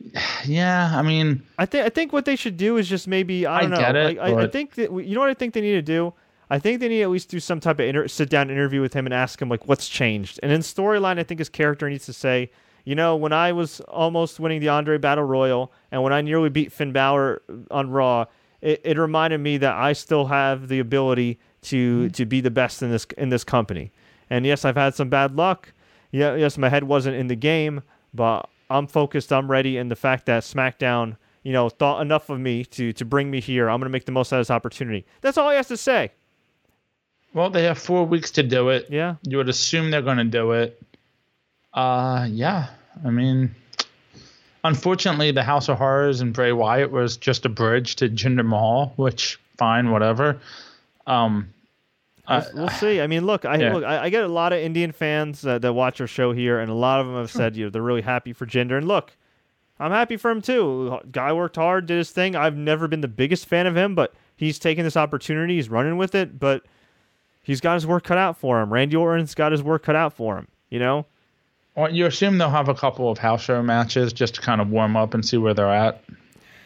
yeah, I mean, I think I think what they should do is just maybe I I don't know. get it, like, I, I think that you know what I think they need to do. I think they need to at least do some type of inter- sit down interview with him and ask him like what's changed. And in storyline, I think his character needs to say, you know, when I was almost winning the Andre Battle Royal and when I nearly beat Finn Balor on Raw, it, it reminded me that I still have the ability to mm-hmm. to be the best in this in this company. And yes, I've had some bad luck. Yeah, yes, my head wasn't in the game, but I'm focused. I'm ready, and the fact that SmackDown, you know, thought enough of me to to bring me here, I'm gonna make the most out of this opportunity. That's all he has to say. Well, they have four weeks to do it. Yeah, You would assume they're going to do it. Uh, yeah. I mean, unfortunately, the House of Horrors and Bray Wyatt was just a bridge to Jinder Mahal, which fine, whatever. Um, we'll, we'll see. I mean, look, I Yeah. look, I, I get a lot of Indian fans uh, that watch our show here, and a lot of them have said you know they're really happy for Jinder. And look, I'm happy for him too. Guy worked hard, did his thing. I've never been the biggest fan of him, but he's taken this opportunity. He's running with it, but he's got his work cut out for him. Randy Orton's got his work cut out for him. You know. well, you assume they'll have a couple of house show matches just to kind of warm up and see where they're at.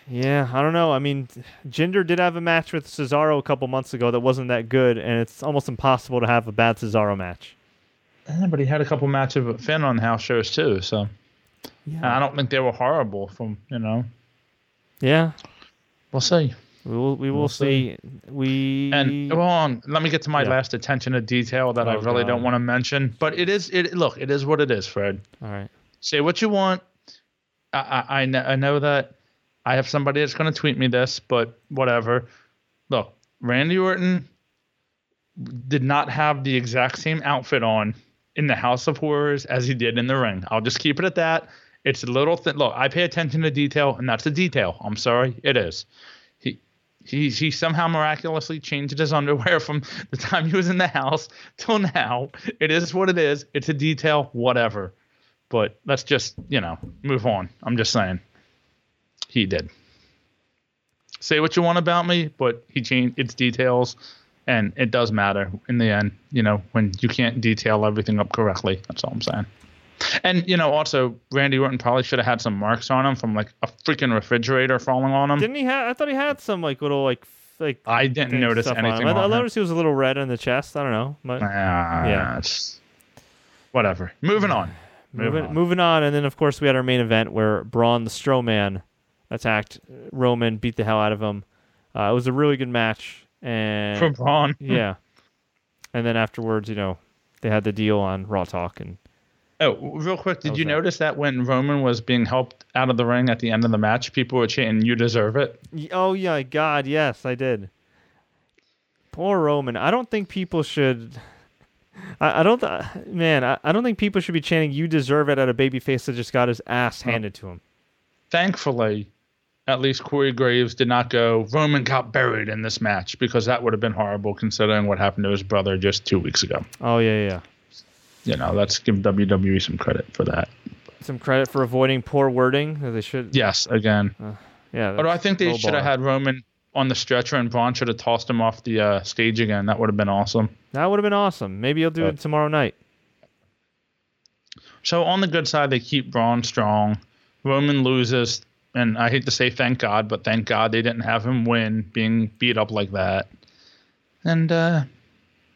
Yeah, I don't know. I mean, Jinder did have a match with Cesaro a couple months ago that wasn't that good, and it's almost impossible to have a bad Cesaro match. Yeah, but he had a couple matches with Finn on house shows too, so and I don't think they were horrible. From you know, Yeah, we'll see. We will. We will We'll see. We And hold on, let me get to my Yeah. last attention to detail that I Oh, really God. don't want to mention. But it is it. Look, it is what it is, Fred. all right. Say what you want. I I, I, know, I know that I have somebody that's going to tweet me this, but whatever. Look, Randy Orton did not have the exact same outfit on in the House of Horrors as he did in the ring. I'll just keep it at that. It's a little thing. Look, I pay attention to detail, and that's a detail. I'm sorry, it is. He he somehow miraculously changed his underwear from the time he was in the house till now. It is what it is. It's a detail, whatever. But let's just you know move on. I'm just saying. He did. Say what you want about me, but he changed its details, and it does matter in the end. You know when you can't detail everything up correctly. That's all I'm saying. And you know, also Randy Orton probably should have had some marks on him from like a freaking refrigerator falling on him. Didn't he have? I thought he had some like little like like. I didn't notice anything. I, I noticed he was a little red in the chest. I don't know. But Ah, Yeah. Whatever. Moving on. Moving moving, on. moving on, and then of course we had our main event where Braun the Strowman attacked Roman, beat the hell out of him. Uh, it was a really good match, and For Braun. yeah. And then afterwards, you know, they had the deal on Raw Talk, and Oh, real quick, did you that? notice that when Roman was being helped out of the ring at the end of the match, people were chanting, "You deserve it." Oh yeah, God, yes, I did. Poor Roman. I don't think people should. I, I don't, th- man. I, I don't think people should be chanting "You deserve it" at a babyface that just got his ass handed to him. Thankfully, at least Corey Graves did not go. Roman got buried in this match because that would have been horrible considering what happened to his brother just two weeks ago. Oh yeah, yeah. You know, let's give WWE some credit for that. Some credit for avoiding poor wording. They should. Yes, again. Yeah. But I think they should have had Roman on the stretcher and Braun should have tossed him off the uh, stage again. That would have been awesome. That would have been awesome. Maybe he'll do Uh, it tomorrow night. So on the good side, they keep Braun strong. Roman loses, and I hate to say thank God, but thank God they didn't have him win, being beat up like that. And uh,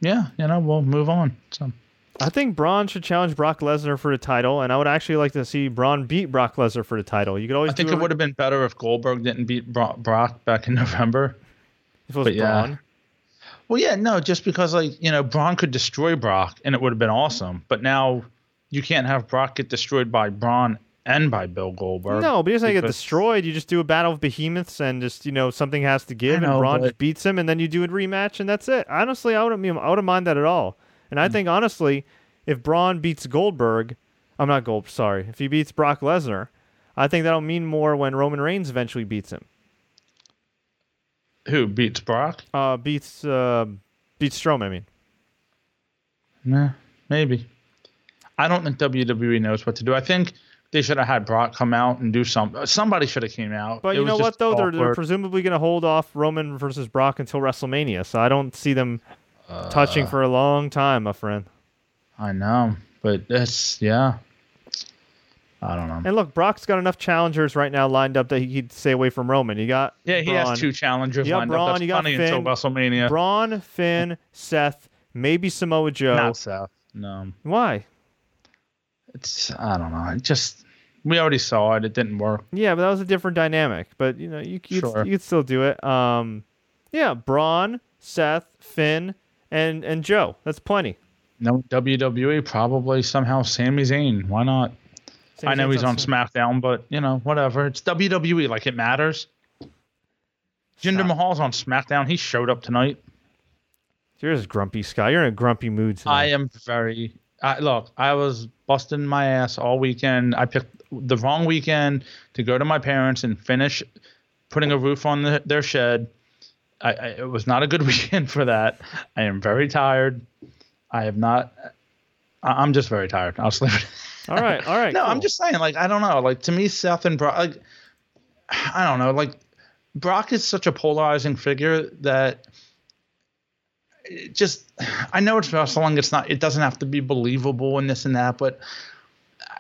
yeah, you know, we'll move on. So I think Braun should challenge Brock Lesnar for the title, and I would actually like to see Braun beat Brock Lesnar for the title. You could always I think it would have been better if Goldberg didn't beat Bro- Brock back in November. if it was but yeah. Braun. Well, yeah, no, just because like you know Braun could destroy Brock and it would have been awesome, but now you can't have Brock get destroyed by Braun and by Bill Goldberg. No, but he doesn't get destroyed. You just do a battle of behemoths, and just you know something has to give, know, and Braun but- just beats him, and then you do a rematch, and that's it. Honestly, I wouldn't, I wouldn't mind that at all. And Hmm. I think honestly, if Braun beats Goldberg, I'm not Gold. Sorry, if he beats Brock Lesnar, I think that'll mean more when Roman Reigns eventually beats him. Who beats Brock? Uh, beats uh, beats Strowman. I mean, Nah, maybe. I don't think WWE knows what to do. I think they should have had Brock come out and do something. Somebody should have came out. but It you know what though? They're, they're presumably going to hold off Roman versus Brock until WrestleMania, so I don't see them Uh. touching for a long time, my friend. I know, but that's yeah. I don't know. And look, Brock's got enough challengers right now lined up that he could stay away from Roman. You got Yeah, he Braun, has two challengers You got lined Braun, up. That's you got funny until Finn. WrestleMania. Braun, Finn, Seth, maybe Samoa Joe. Not Seth. No, Why? it's I don't know. It just we already saw it. It didn't work. Yeah, but that was a different dynamic. But you know, you you Sure. you could still do it. Um, yeah, Braun, Seth, Finn, and and Joe. That's plenty. No WWE, probably somehow Sami Zayn. Why not? Same I know he's on SmackDown, but you know, whatever. It's WWE. Like it matters. Jinder Stop. Mahal's on SmackDown. He showed up tonight. You're just grumpy, Sky. You're in a grumpy mood tonight. I am very. I, look, I was busting my ass all weekend. I picked the wrong weekend to go to my parents and finish putting a roof on the, their shed. I, I, it was not a good weekend for that. I am very tired. I have not. I, I'm just very tired. I'll sleep. all right, all right. no, cool. I'm just saying. Like I don't know. Like to me, Seth and Brock. Like I don't know. Like Brock is such a polarizing figure that it just. I know it's wrestling. It's not. It doesn't have to be believable and this and that. But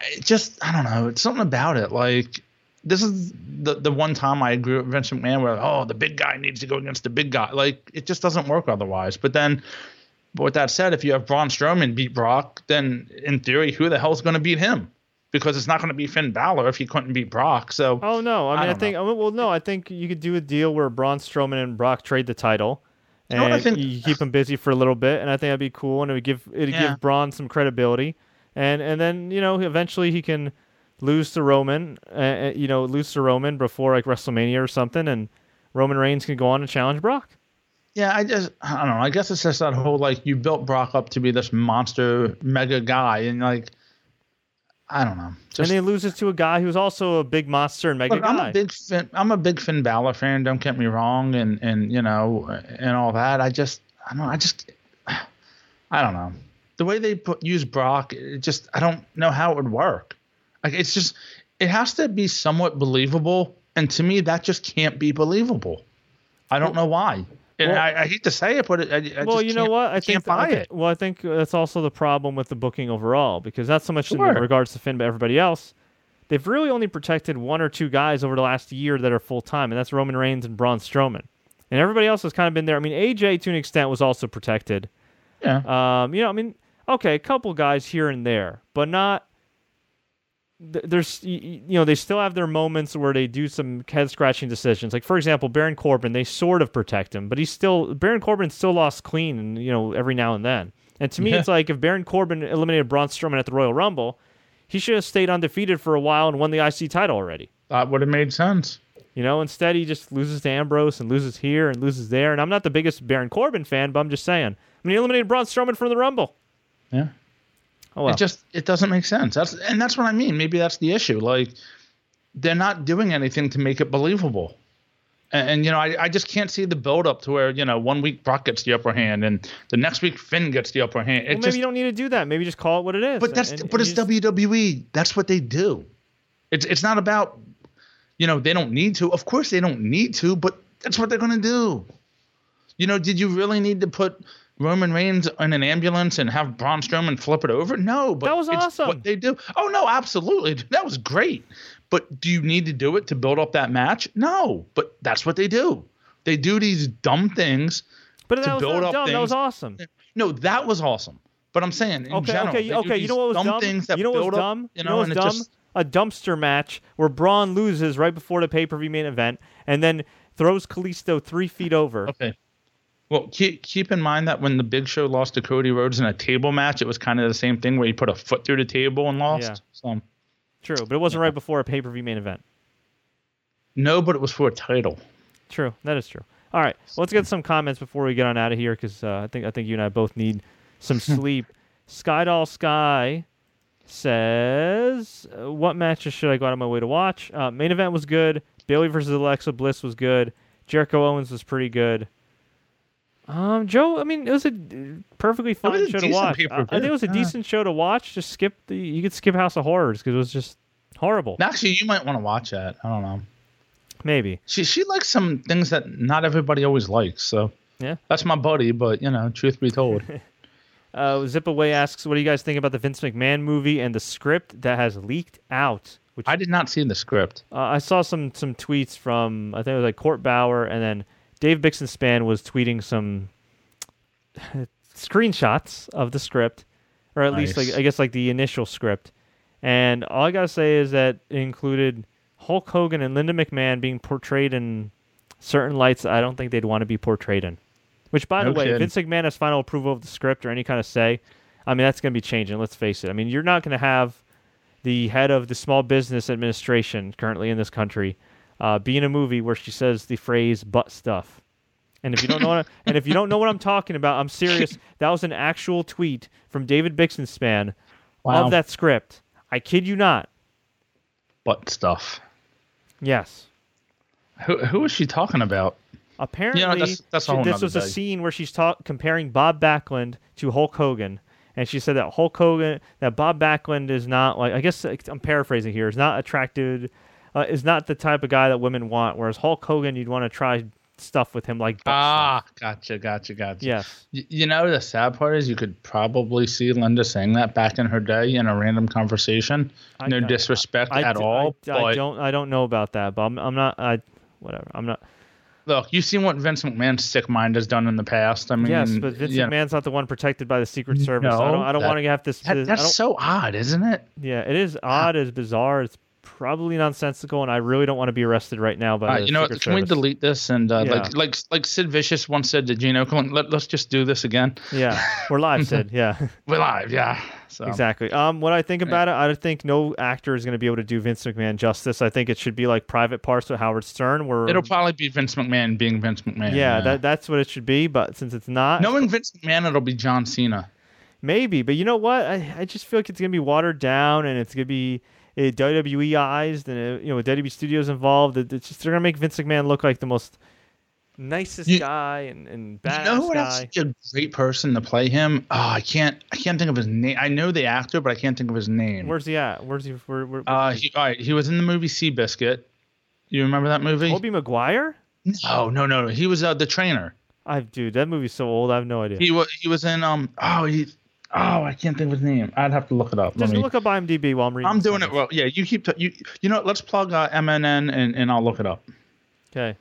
it just. I don't know. It's something about it. Like this is the the one time I agree with Vince McMahon where oh the big guy needs to go against the big guy. Like it just doesn't work otherwise. But then. But with that said, if you have Braun Strowman beat Brock, then in theory, who the hell's going to beat him? Because it's not going to be Finn Balor if he couldn't beat Brock. So Oh no! I I mean, I, don't think. I mean, well, no, I think you could do a deal where Braun Strowman and Brock trade the title, know and I think- you keep him busy for a little bit, and I think that'd be cool, and it would give it would Yeah. give Braun some credibility, and and then you know eventually he can lose to Roman, uh, uh, you know, lose to Roman before like WrestleMania or something, and Roman Reigns can go on and challenge Brock. yeah, I just I don't know. I guess it's just that whole like you built Brock up to be this monster mega guy, and like I don't know. Just, and he loses to a guy who's also a big monster and mega look, I'm guy. a big Finn, I'm a big Finn Balor fan. Don't get me wrong, and and you know and all that. I just I don't know. I just I don't know the way they put use Brock. It just I don't know how it would work. Like it's just it has to be somewhat believable, and to me that just can't be believable. I don't know why. And well- I, I hate to say it, but it, I, I well, just you know what? I think can't buy I it. Well, I think that's also the problem with the booking overall because not so much in regards to Finn, but everybody else. They've really only protected one or two guys over the last year that are full time, and that's Roman Reigns and Braun Strowman. And everybody else has kind of been there. I mean, AJ to an extent was also protected. Yeah. Um, you know, I mean, okay, a couple guys here and there, but not. Th- There's, you know, they still have their moments where they do some head scratching decisions. Like for example, Baron Corbin, they sort of protect him, but he's still Baron Corbin still lost clean, and you know, every now and then. And to me, Yeah. it's like if Baron Corbin eliminated Braun Strowman at the Royal Rumble, he should have stayed undefeated for a while and won the IC title already. That would have made sense. You know, instead he just loses to Ambrose and loses here and loses there. And I'm not the biggest Baron Corbin fan, but I'm just saying. I mean, he eliminated Braun Strowman from the Rumble. Yeah. Oh. It just it doesn't make sense. That's and that's what I mean. Maybe that's the issue. Like they're not doing anything to make it believable. And, and you know, I, I just can't see the build up to where, you know, one week Brock gets the upper hand and the next week Finn gets the upper hand. It well, maybe just you don't need to do that. Maybe just call it what it is. but that's And- and but you it's just- WWE. That's what they do. It's it's not about you know, they don't need to. Of course they don't need to, but that's what they're gonna do. You know, did you really need to put Roman Reigns in an ambulance and have Braun Strowman flip it over? No, but That was it's awesome. What they do? Oh no, absolutely, that was great. But do you need to do it to build up that match? No, but that's what they do. They do these dumb things. But to that was build not up dumb. That was awesome. No, that was awesome. But I'm saying in Okay, general, okay, okay. You know what was dumb things you know what was up, dumb? You know know, was it dumb? just A dumpster match where Braun loses right before the pay per view main event, and then throws Kalisto three feet over. Okay. Well, keep keep in mind that when the Big Show lost to Cody Rhodes in a table match, it was kind of the same thing where he put a foot through the table and lost. Yeah. So True, but it wasn't right before a pay per view main event. no, but it was for a title. True, that is true. All right, well, let's get some comments before we get on out of here because uh, I think I think you and I both need some sleep. Skydoll Sky says, uh, "What matches should I go out of my way to watch? Uh, main event was good. Bayley versus Alexa Bliss was good. Jericho Owens was pretty good. Um, Joe, I mean, it was a uh, perfectly fine show to watch. I, I think it was a yeah. decent show to watch. Just skip the you could skip House of Horrors because it was just horrible. Actually, you might want to watch that. I don't know. Maybe. She she likes some things that not everybody always likes. So Yeah. that's my buddy. But you know, truth be told, Uh, Zip Away asks, "What do you guys think about the Vince McMahon movie and the script that has leaked out?" Which I did not see in the script. uh, I saw some some tweets from I think it was like Court Bauer, and then Dave Bixenspan was tweeting some screenshots of the script, or at least like I guess like the initial script. And all I gotta say is that it included Hulk Hogan and Linda McMahon being portrayed in certain lights I don't think they'd want to be portrayed in. Which, by No the way, kidding. Vince McMahon has final approval of the script or any kind of say. I mean, that's going to be changing. Let's face it. I mean, you're not going to have the head of the Small Business Administration currently in this country uh, be in a movie where she says the phrase "butt stuff." And if you don't know, what I, and if you don't know what I'm talking about, I'm serious. That was an actual tweet from David Bixenspan Wow. of that script. I kid you not. Butt stuff. Yes. Who who is she talking about? Apparently, that's- that's she- this nother was a scene where she's talk, comparing Bob Backlund to Hulk Hogan, and she said that Hulk Hogan, that Bob Backlund is not like I guess I'm paraphrasing here, is not attracted, uh, is not the type of guy that women want. Whereas Hulk Hogan, you'd want to try stuff with him like Ah, stuff. gotcha, gotcha, gotcha. yes, Y- You know, the sad part is you could probably see Linda saying that back in her day in a random conversation. I- no I- disrespect I, at d- all, I, I don't I don't know about that, but I'm, I'm not I whatever I'm not. look, you've seen what Vince McMahon's sick mind has done in the past. I mean, yes, but Vince know, McMahon's not the one protected by the Secret Service. I No, don't I don't want to have this. that- I that's so odd, isn't it? Yeah, it is odd. It's bizarre. It's probably nonsensical, and I really don't want to be arrested right now by Uh, you know, what, can we delete this and uh, Yeah. like like like Sid Vicious once said to Gino, "Come on, let, let's just do this again." Yeah, we're live, Sid. Yeah, We're live, yeah. So exactly. Um, what I think about it, I think no actor is going to be able to do Vince McMahon justice. I think it should be like Private Parts with Howard Stern, where it'll probably be Vince McMahon being Vince McMahon. yeah, that that's what it should be. But since it's not, knowing Vince McMahon, it'll be John Cena. maybe. But you know what? I, I just feel like it's going to be watered down, and it's going to be uh, WWE-ized, and uh, you know, with WWE Studios involved, it, just they're going to make Vince McMahon look like the most nicest You- guy and and You know who would guy. have such a great person to play him? Oh, I can't. I can't think of his name. I know the actor, but I can't think of his name. Where's he at? Where's he? Where, where, uh, he, all right, he was in the movie Seabiscuit. You remember that movie? Tobey Maguire? No, no, no. He was uh, the trainer. I dude, that movie's so old. I have no idea. He was. He was in. Um. Oh, he. Oh, I can't think of his name. I'd have to look it up. Let Just me- look up IMDb while I'm reading. I'm doing it well. Yeah, you keep. T- you. You know. what, Let's plug uh, MNN and and I'll look it up. Okay.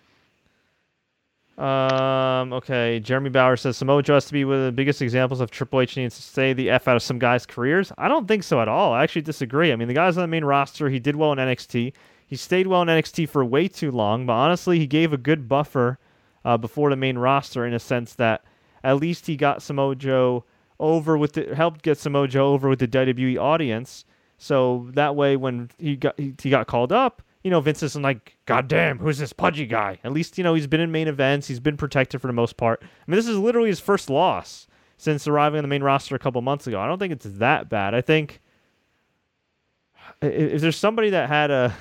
Um. Okay. Jeremy Bauer says Samoa Joe has to be one of the biggest examples of Triple H needs to stay the f out of some guys' careers. I don't think so at all. I actually disagree. I mean, the guy's on the main roster. He did well in NXT. He stayed well in NXT for way too long. But honestly, he gave a good buffer uh, before the main roster in a sense that at least he got Samoa Joe over with the helped get Samoa Joe over with the WWE audience. So that way, when he got he, he got called up, you know, Vince isn't like, God damn, who's this pudgy guy? At least, you know, he's been in main events. He's been protected for the most part. I mean, this is literally his first loss since arriving on the main roster a couple months ago. I don't think it's that bad. I think if there's somebody that had a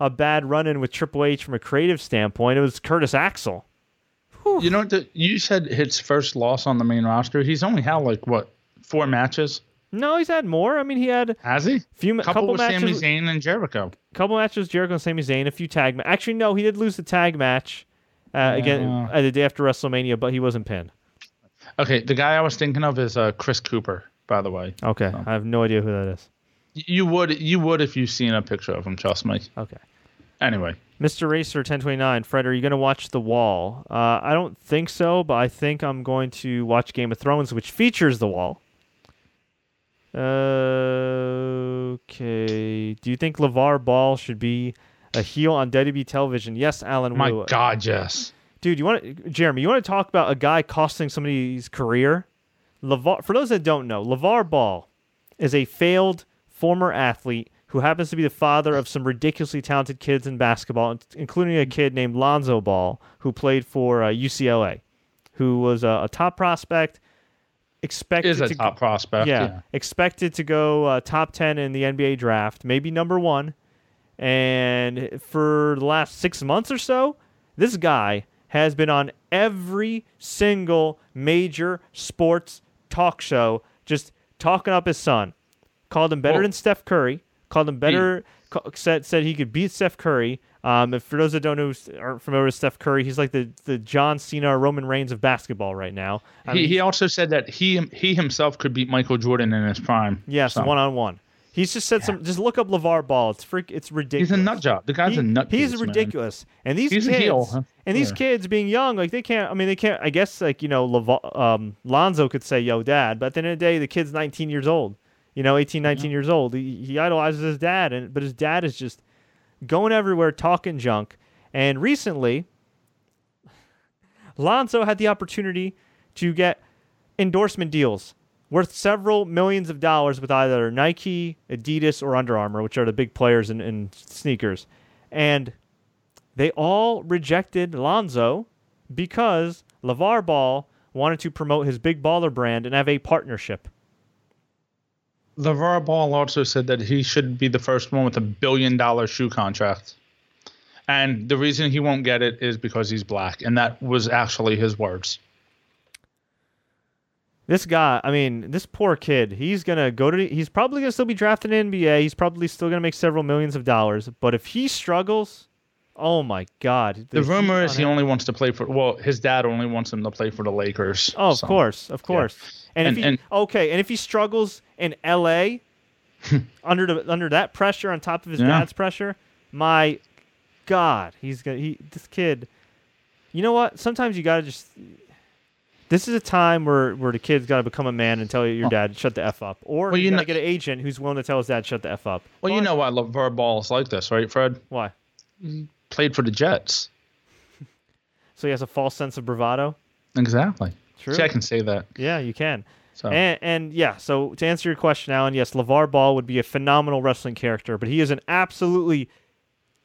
a bad run in with Triple H from a creative standpoint, it was Curtis Axel. You know what? The, you said his first loss on the main roster. He's only had like what four matches? No, he's had more. I mean, he had Has he? few couple, couple with Sami matches. Zayn and Jericho. couple matches Jericho and Sami Zayn, a few tag. Ma- Actually, no, he did lose the tag match uh, again uh, the day after WrestleMania, but he wasn't pinned. Okay, the guy I was thinking of is uh, Chris Cooper. By the way, Okay, Oh. I have no idea who that is. You would you would if you've seen a picture of him. Trust me. Okay. Anyway, Mr. Racer 1029, Fred, are you going to watch The Wall? Uh, I don't think so, but I think I'm going to watch Game of Thrones, which features The Wall. Okay. Do you think LaVar Ball should be a heel on WWE television? Yes, Alan my Wu. God, yes. Dude, you want to, Jeremy? You want to talk about a guy costing somebody's career? LaVar, for those that don't know, LaVar Ball is a failed former athlete who happens to be the father of some ridiculously talented kids in basketball, including a kid named Lonzo Ball who played for uh, UCLA, who was a, a top prospect, expected Is a to top prospect. yeah, Yeah. expected to go uh, top 10 in the NBA draft, maybe number one. And for the last six months or so, this guy has been on every single major sports talk show, just talking up his son. Called him better than Steph Curry. Called him better. said said he could beat Steph Curry. Um, for those that don't know, aren't familiar with Steph Curry, he's like the, the John Cena, Roman Reigns of basketball right now. I he, mean, he also said that he he himself could beat Michael Jordan in his prime. yes, one on one. He's just said some. Just look up LaVar Ball. It's freak. It's ridiculous. He's a nut job. The guy's He- a nut. He's case, man. ridiculous. And these He's a kids, heel, huh? and these Yeah. kids being young, like they can't. I mean, they can't. I guess like you know, LaVar, um, Lonzo could say "Yo, Dad," but at the end of the day, the kid's 19 years old. You know, 18, 19 years old. He, he idolizes his dad, and but his dad is just going everywhere talking junk. And recently, Lonzo had the opportunity to get endorsement deals worth several millions of dollars with either Nike, Adidas, or Under Armour, which are the big players in, in sneakers. And they all rejected Lonzo because LaVar Ball wanted to promote his big baller brand and have a partnership. LaVar Ball also said that he should be the first one with a billion dollar shoe contract. And the reason he won't get it is because he's black. And that was actually his words. This guy, I mean, this poor kid, he's going to go to, he's probably going to still be drafted in the NBA. He's probably still going to make several millions of dollars. But if he struggles, oh my God. The rumor is he only wants to play for, well, his dad only wants him to play for the Lakers. Oh, of so- course, of course. And, And- if he and- okay, and if he struggles in L.A. under the under that pressure on top of his Yeah. dad's pressure, my God, he's gonna he this kid. You know what? Sometimes you gotta just. This is a time where, where the kid's got to become a man and tell your dad shut the f up, or Well, you you got to know- get an agent who's willing to tell his dad shut the f up. Well, you know why LaVar Ball is like this, right, Fred? why? Played for the Jets. So he has a false sense of bravado. Exactly. True. See, I can say that. Yeah, you can. So And, and yeah, so to answer your question, Alan, yes, LaVar Ball would be a phenomenal wrestling character, but he is an absolutely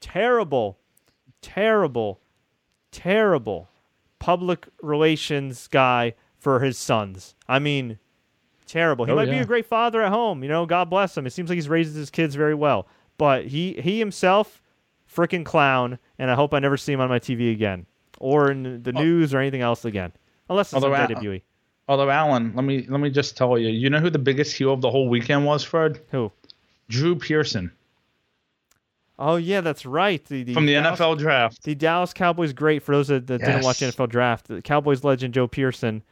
terrible, terrible, terrible public relations guy for his sons. I mean, terrible. He Oh, might be a great father at home, you know, God bless him. It seems like he's raised his kids very well. But he, he himself, freaking clown, and I hope I never see him on my TV again or in the Oh. news or anything else again. Unless it's Although on WWE. Although Alan, let me let me just tell you, you know who the biggest heel of the whole weekend was, Fred? Who? Drew Pearson Oh yeah, that's right. The, the from the Dallas, NFL draft. The Dallas Cowboys great for those that, that didn't watch the NFL draft. The Cowboys legend Joe Pearson,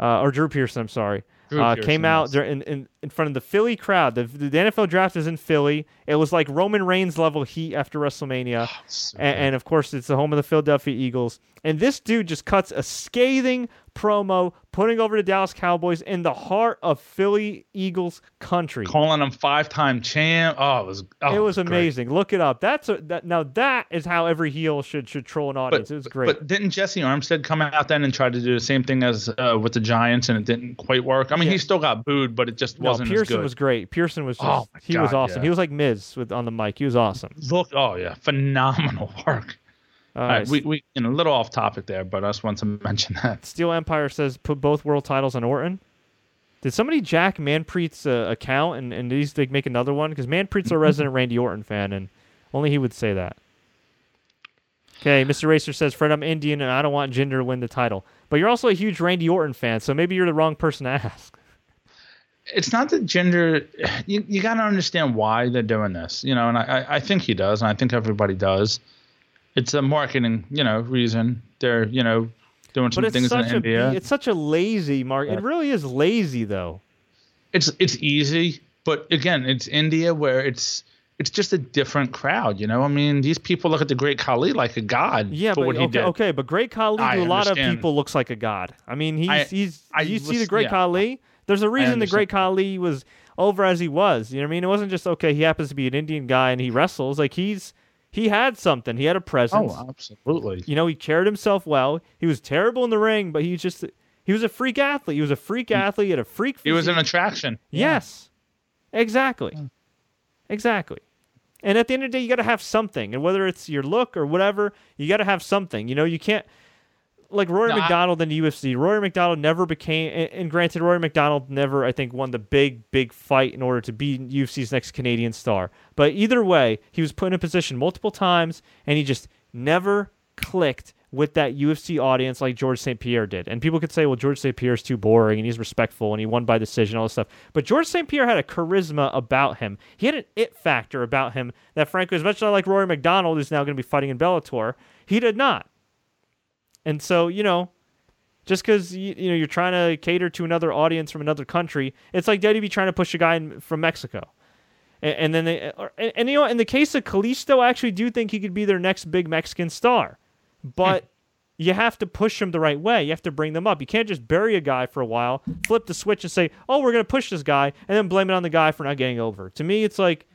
uh, or Drew Pearson, I'm sorry, uh, came out there in, in, in front of the Philly crowd. The, the NFL draft is in Philly. It was like Roman Reigns level heat after WrestleMania. So and, and of course, it's the home of the Philadelphia Eagles. And this dude just cuts a scathing promo, putting over the Dallas Cowboys in the heart of Philly Eagles country. calling them five-time champ. Oh, it was. Oh, it was great. amazing. Look it up. That's a, that now that is how every heel should should troll an audience. But, it was great. but didn't Jessie Armstead come out then and try to do the same thing as uh, with the Giants, and it didn't quite work? I mean, Yeah. he still got booed, but it just no, wasn't as Pearson was great. Pearson was just Oh, he was awesome. yeah. He was like Miz with on the mic. He was awesome. Look, oh yeah, phenomenal work. All right, we we in a little off topic there, but I just want to mention that. Steel Empire says put both world titles on Orton. Did somebody jack Manpreet's uh, account and and these they make another one? Because Manpreet's a resident Randy Orton fan, and only he would say that. Okay, Mr. Racer says, Fred, I'm Indian and I don't want Jinder to win the title. But you're also a huge Randy Orton fan, so maybe you're the wrong person to ask. It's not that Jinder. You you got to understand why they're doing this, you know, and I- I think he does, and I think everybody does. It's a marketing, you know, reason. They're you know doing some things in a India. it's such a lazy mark. It really is lazy though. it's it's easy, but again, it's India where it's it's just a different crowd. You know, I mean, these people look at the Great Khali like a god Yeah, for but what he okay, did. okay, but Great Khali I to a lot of people looks like a god. I mean, he's I- he's. I you see the Great yeah. Khali? There's a reason the. Great Khali was over as he was. You know what I mean? It wasn't just okay. He happens to be an Indian guy and he wrestles. Like he's he had something. He had a oh, presence. Oh, absolutely. You know, he carried himself well. He was terrible in the ring, but he just he was a freak athlete. He was a freak athlete. He had a freak. He was an attraction. Yes, exactly, exactly. And at the end of the day, you got to have something, and whether it's your look or whatever, you got to have something. You know, you can't like Rory No, I- McDonald in the UFC. Rory MacDonald never became, and, and granted, Rory MacDonald never, I think, won the big, big fight in order to be UFC's next Canadian star. But either way, he was put in a position multiple times, and he just never clicked with that UFC audience like George St. Pierre did. And people could say, well, George St. Pierre is too boring and he's respectful and he won by decision, all this stuff. But George St. Pierre had a charisma about him. He had an it factor about him that, frankly, as much as I like Rory MacDonald, who's now going to be fighting in Bellator, he did not. And so, you know, just because you, you know you're trying to cater to another audience from another country, it's like WWE trying to push a guy in, from Mexico. And, and then they, or, and, and, you know, in the case of Kalisto, I actually do think he could be their next big Mexican star, but. Hmm. you have to push them the right way. You have to bring them up. You can't just bury a guy for a while, flip the switch, and say, "Oh, we're going to push this guy," and then blame it on the guy for not getting over. To me, it's like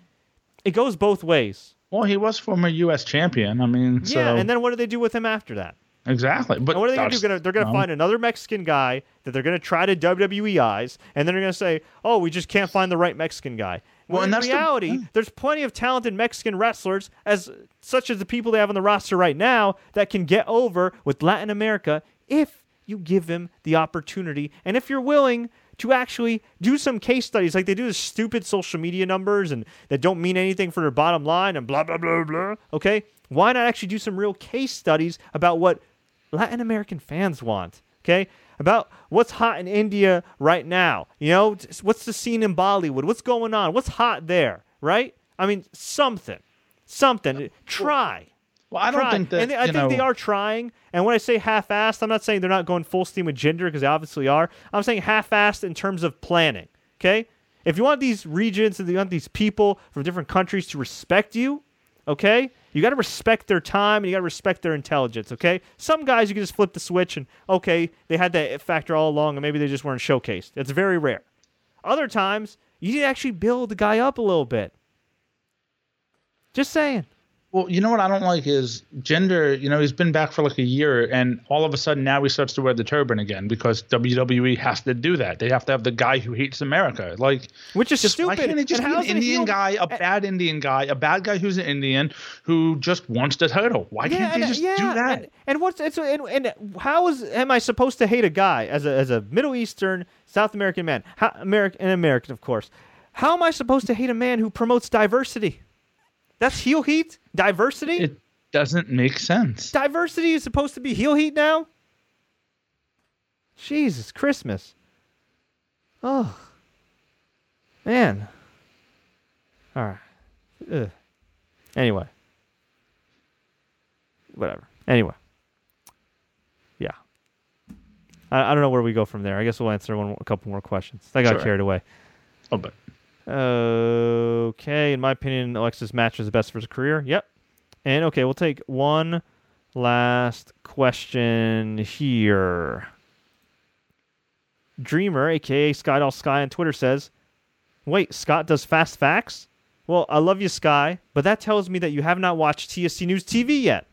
it goes both ways. Well, he was former U.S. champion. I mean, yeah. so... And then what do they do with him after that? Exactly. But and what are they going to do? Gonna, they're going to no. find another Mexican guy that they're going to try to WWE-ize, and then they're going to say, "Oh, we just can't find the right Mexican guy." Well, in reality, the, yeah. there's plenty of talented Mexican wrestlers, as such as the people they have on the roster right now, that can get over with Latin America if you give them the opportunity, and if you're willing to actually do some case studies, like they do the stupid social media numbers and that don't mean anything for their bottom line and blah blah blah blah. Okay, why not actually do some real case studies about what Latin American fans want? Okay, about what's hot in India right now. You know, what's the scene in Bollywood? What's going on? What's hot there? Right? I mean, something, something. Uh, try. Well, I don't try. think that. And I think know, they are trying. And when I say half-assed, I'm not saying they're not going full steam with Jinder because they obviously are. I'm saying half-assed in terms of planning. Okay. If you want these regions and you want these people from different countries to respect you, okay, you got to respect their time and you got to respect their intelligence, okay? Some guys you can just flip the switch and okay, they had that factor all along and maybe they just weren't showcased. It's very rare. Other times, you need to actually build the guy up a little bit. Just saying. Well, you know what I don't like is Jinder. You know, he's been back for like a year, and all of a sudden now he starts to wear the turban again because WWE has to do that. They have to have the guy who hates America, like which is just, stupid. Why can't it just be an Indian guy, a bad Indian guy, a bad guy who's an Indian who just wants the title? Why yeah, can't and, just yeah, do that? And, and what's and, and, how is am I supposed to hate a guy as a as a Middle Eastern South American man, how, American and American of course? How am I supposed to hate a man who promotes diversity? That's heel heat? Diversity? It doesn't make sense. Diversity is supposed to be heel heat now? Jesus, Christmas. Oh. Man. All right. Ugh. Anyway. Whatever. Anyway. Yeah. I, I don't know where we go from there. I guess we'll answer one, a couple more questions. I got sure. carried away. Oh, but. Okay, in my opinion, Alexis Match is the best for his career. Yep. And okay, we'll take one last question here. Dreamer, aka Skydoll Sky on Twitter, says, Wait, Scott does fast facts? Well, I love you, Sky, but that tells me that you have not watched TSC News TV yet,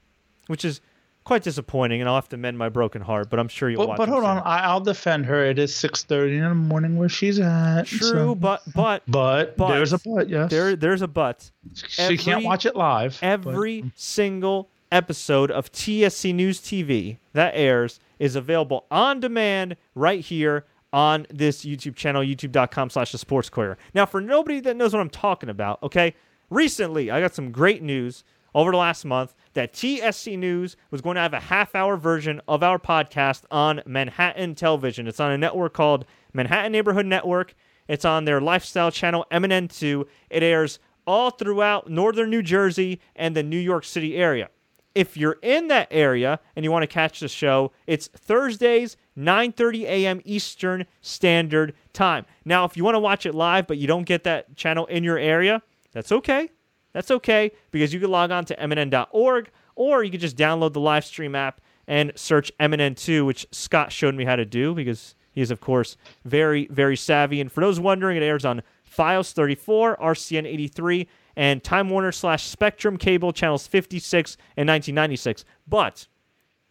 which is quite disappointing, and I'll have to mend my broken heart. But I'm sure you'll but, watch. But hold on, I, will defend her. It is six thirty in the morning where she's at. True, so. but but but but there's a but. Yes, there there's a but. She every, can't watch it live. Every but. single episode of TSC News TV that airs is available on demand right here on this YouTube channel, youtube.com slash the sports courier. Now, for nobody that knows what I'm talking about, okay, recently I got some great news over the last month that TSC News was going to have a half hour version of our podcast on Manhattan Television. It's on a network called Manhattan Neighborhood Network. It's on their lifestyle channel, MNN2. It airs all throughout northern New Jersey and the New York City area. If you're in that area and you want to catch the show, it's Thursdays, 9:30 a.m. Eastern Standard Time. Now, if you want to watch it live but you don't get that channel in your area, that's okay. That's okay because you can log on to MNN.org or you can just download the live stream app and search MNN2, which Scott showed me how to do because he is, of course, very, very savvy. And for those wondering, it airs on Fios 34, RCN 83, and Time Warner slash Spectrum Cable channels 56 and 1996. But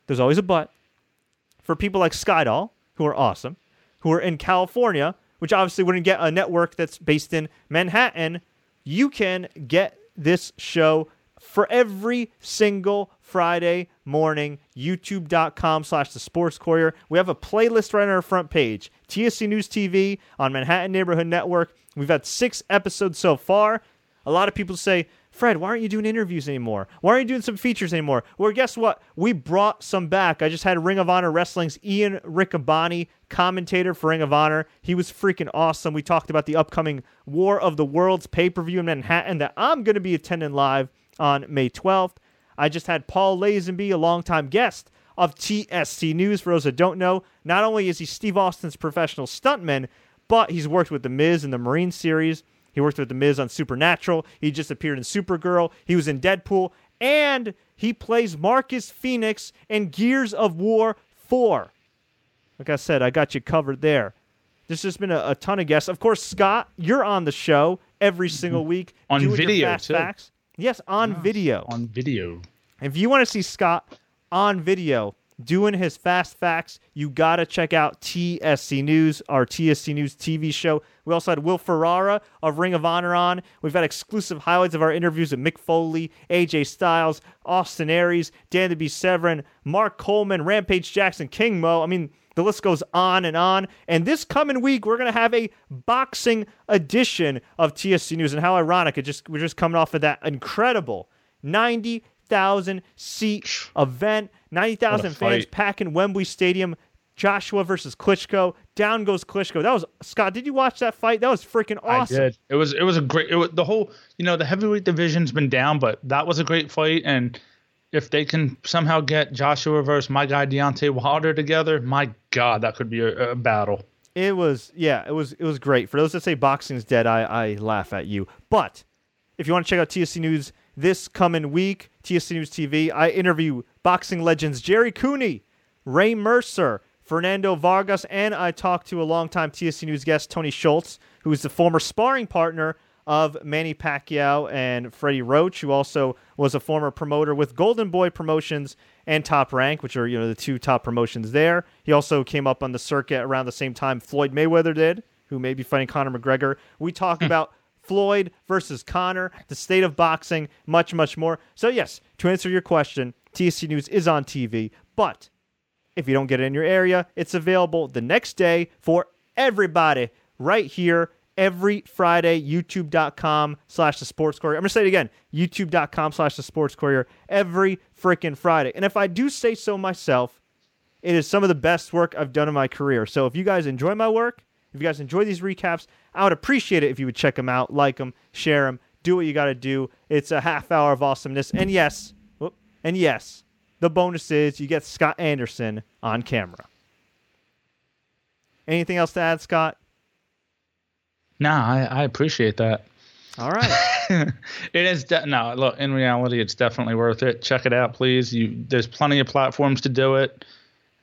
there's always a but for people like Skydoll, who are awesome, who are in California, which obviously wouldn't get a network that's based in Manhattan. You can get this show for every single Friday morning, youtube.com slash the sports courier. We have a playlist right on our front page. TSC News TV on Manhattan Neighborhood Network. We've had six episodes so far. A lot of people say, Fred, why aren't you doing interviews anymore? Why aren't you doing some features anymore? Well, guess what? We brought some back. I just had Ring of Honor Wrestling's Ian Riccaboni, commentator for Ring of Honor. He was freaking awesome. We talked about the upcoming War of the Worlds pay per view in Manhattan that I'm going to be attending live on May 12th. I just had Paul Lazenby, a longtime guest of TSC News. For those that don't know, not only is he Steve Austin's professional stuntman, but he's worked with The Miz in the Marine series. He worked with The Miz on Supernatural. He just appeared in Supergirl. He was in Deadpool. And he plays Marcus Fenix in Gears of War 4. Like I said, I got you covered there. There's just been a, a ton of guests. Of course, Scott, you're on the show every mm-hmm. single week. On video, too. facts. Yes, on video. On video. If you want to see Scott on video doing his fast facts, you got to check out TSC News, our TSC News TV show. We also had Will Ferrara of Ring of Honor on. We've had exclusive highlights of our interviews with Mick Foley, AJ Styles, Austin Aries, Dan to be Severn, Mark Coleman, Rampage Jackson, King Mo. I mean, the list goes on and on. And this coming week, we're going to have a boxing edition of TSC News. And how ironic, it just we're just coming off of that incredible 90,000 seat event, 90,000 fans packing Wembley Stadium. Joshua versus Klitschko. Down goes Klitschko. That was Scott. Did you watch that fight? That was freaking awesome. I did. It was it was a great. It was, the whole you know the heavyweight division's been down, but that was a great fight. And if they can somehow get Joshua versus my guy Deontay Wilder together, my God, that could be a, a battle. It was yeah, it was it was great. For those that say boxing's dead, I, I laugh at you. But if you want to check out TSC News this coming week, TSC News TV, I interview boxing legends Jerry Cooney, Ray Mercer, Fernando Vargas, and I talk to a longtime TSC News guest, Tony Schultz, who is the former sparring partner of Manny Pacquiao and Freddie Roach, who also was a former promoter with Golden Boy Promotions and Top Rank, which are you know the two top promotions there. He also came up on the circuit around the same time Floyd Mayweather did, who may be fighting Conor McGregor. We talk hmm. about Floyd versus Conor, the state of boxing, much much more. So yes, to answer your question, TSC News is on TV, but if you don't get it in your area, it's available the next day for everybody right here every Friday, youtube.com slash the sports courier. I'm going to say it again, youtube.com slash the sports courier every freaking Friday. And if I do say so myself, it is some of the best work I've done in my career. So if you guys enjoy my work, if you guys enjoy these recaps, I would appreciate it if you would check them out, like them, share them, do what you got to do. It's a half hour of awesomeness. And yes, whoop, and yes, the bonus is you get Scott Anderson on camera. Anything else to add, Scott? Nah, I, I appreciate that. All right. it is de- no look in reality it's definitely worth it check it out please you there's plenty of platforms to do it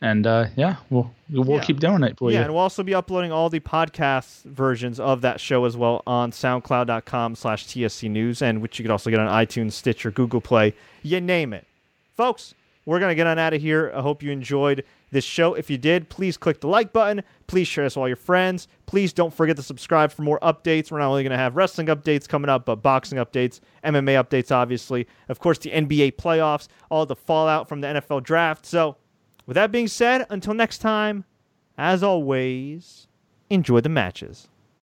and uh yeah we'll we'll Yeah. keep doing it for yeah, you and we'll also be uploading all the podcast versions of that show as well on soundcloud.com slash TSC News, and which you could also get on iTunes, Stitcher, Google Play, you name it. Folks, we're going to get on out of here. I hope you enjoyed this show. If you did, please click the like button. Please share this with all your friends. Please don't forget to subscribe for more updates. We're not only going to have wrestling updates coming up, but boxing updates, MMA updates, obviously. Of course, the NBA playoffs, all the fallout from the NFL draft. So, with that being said, until next time, as always, enjoy the matches.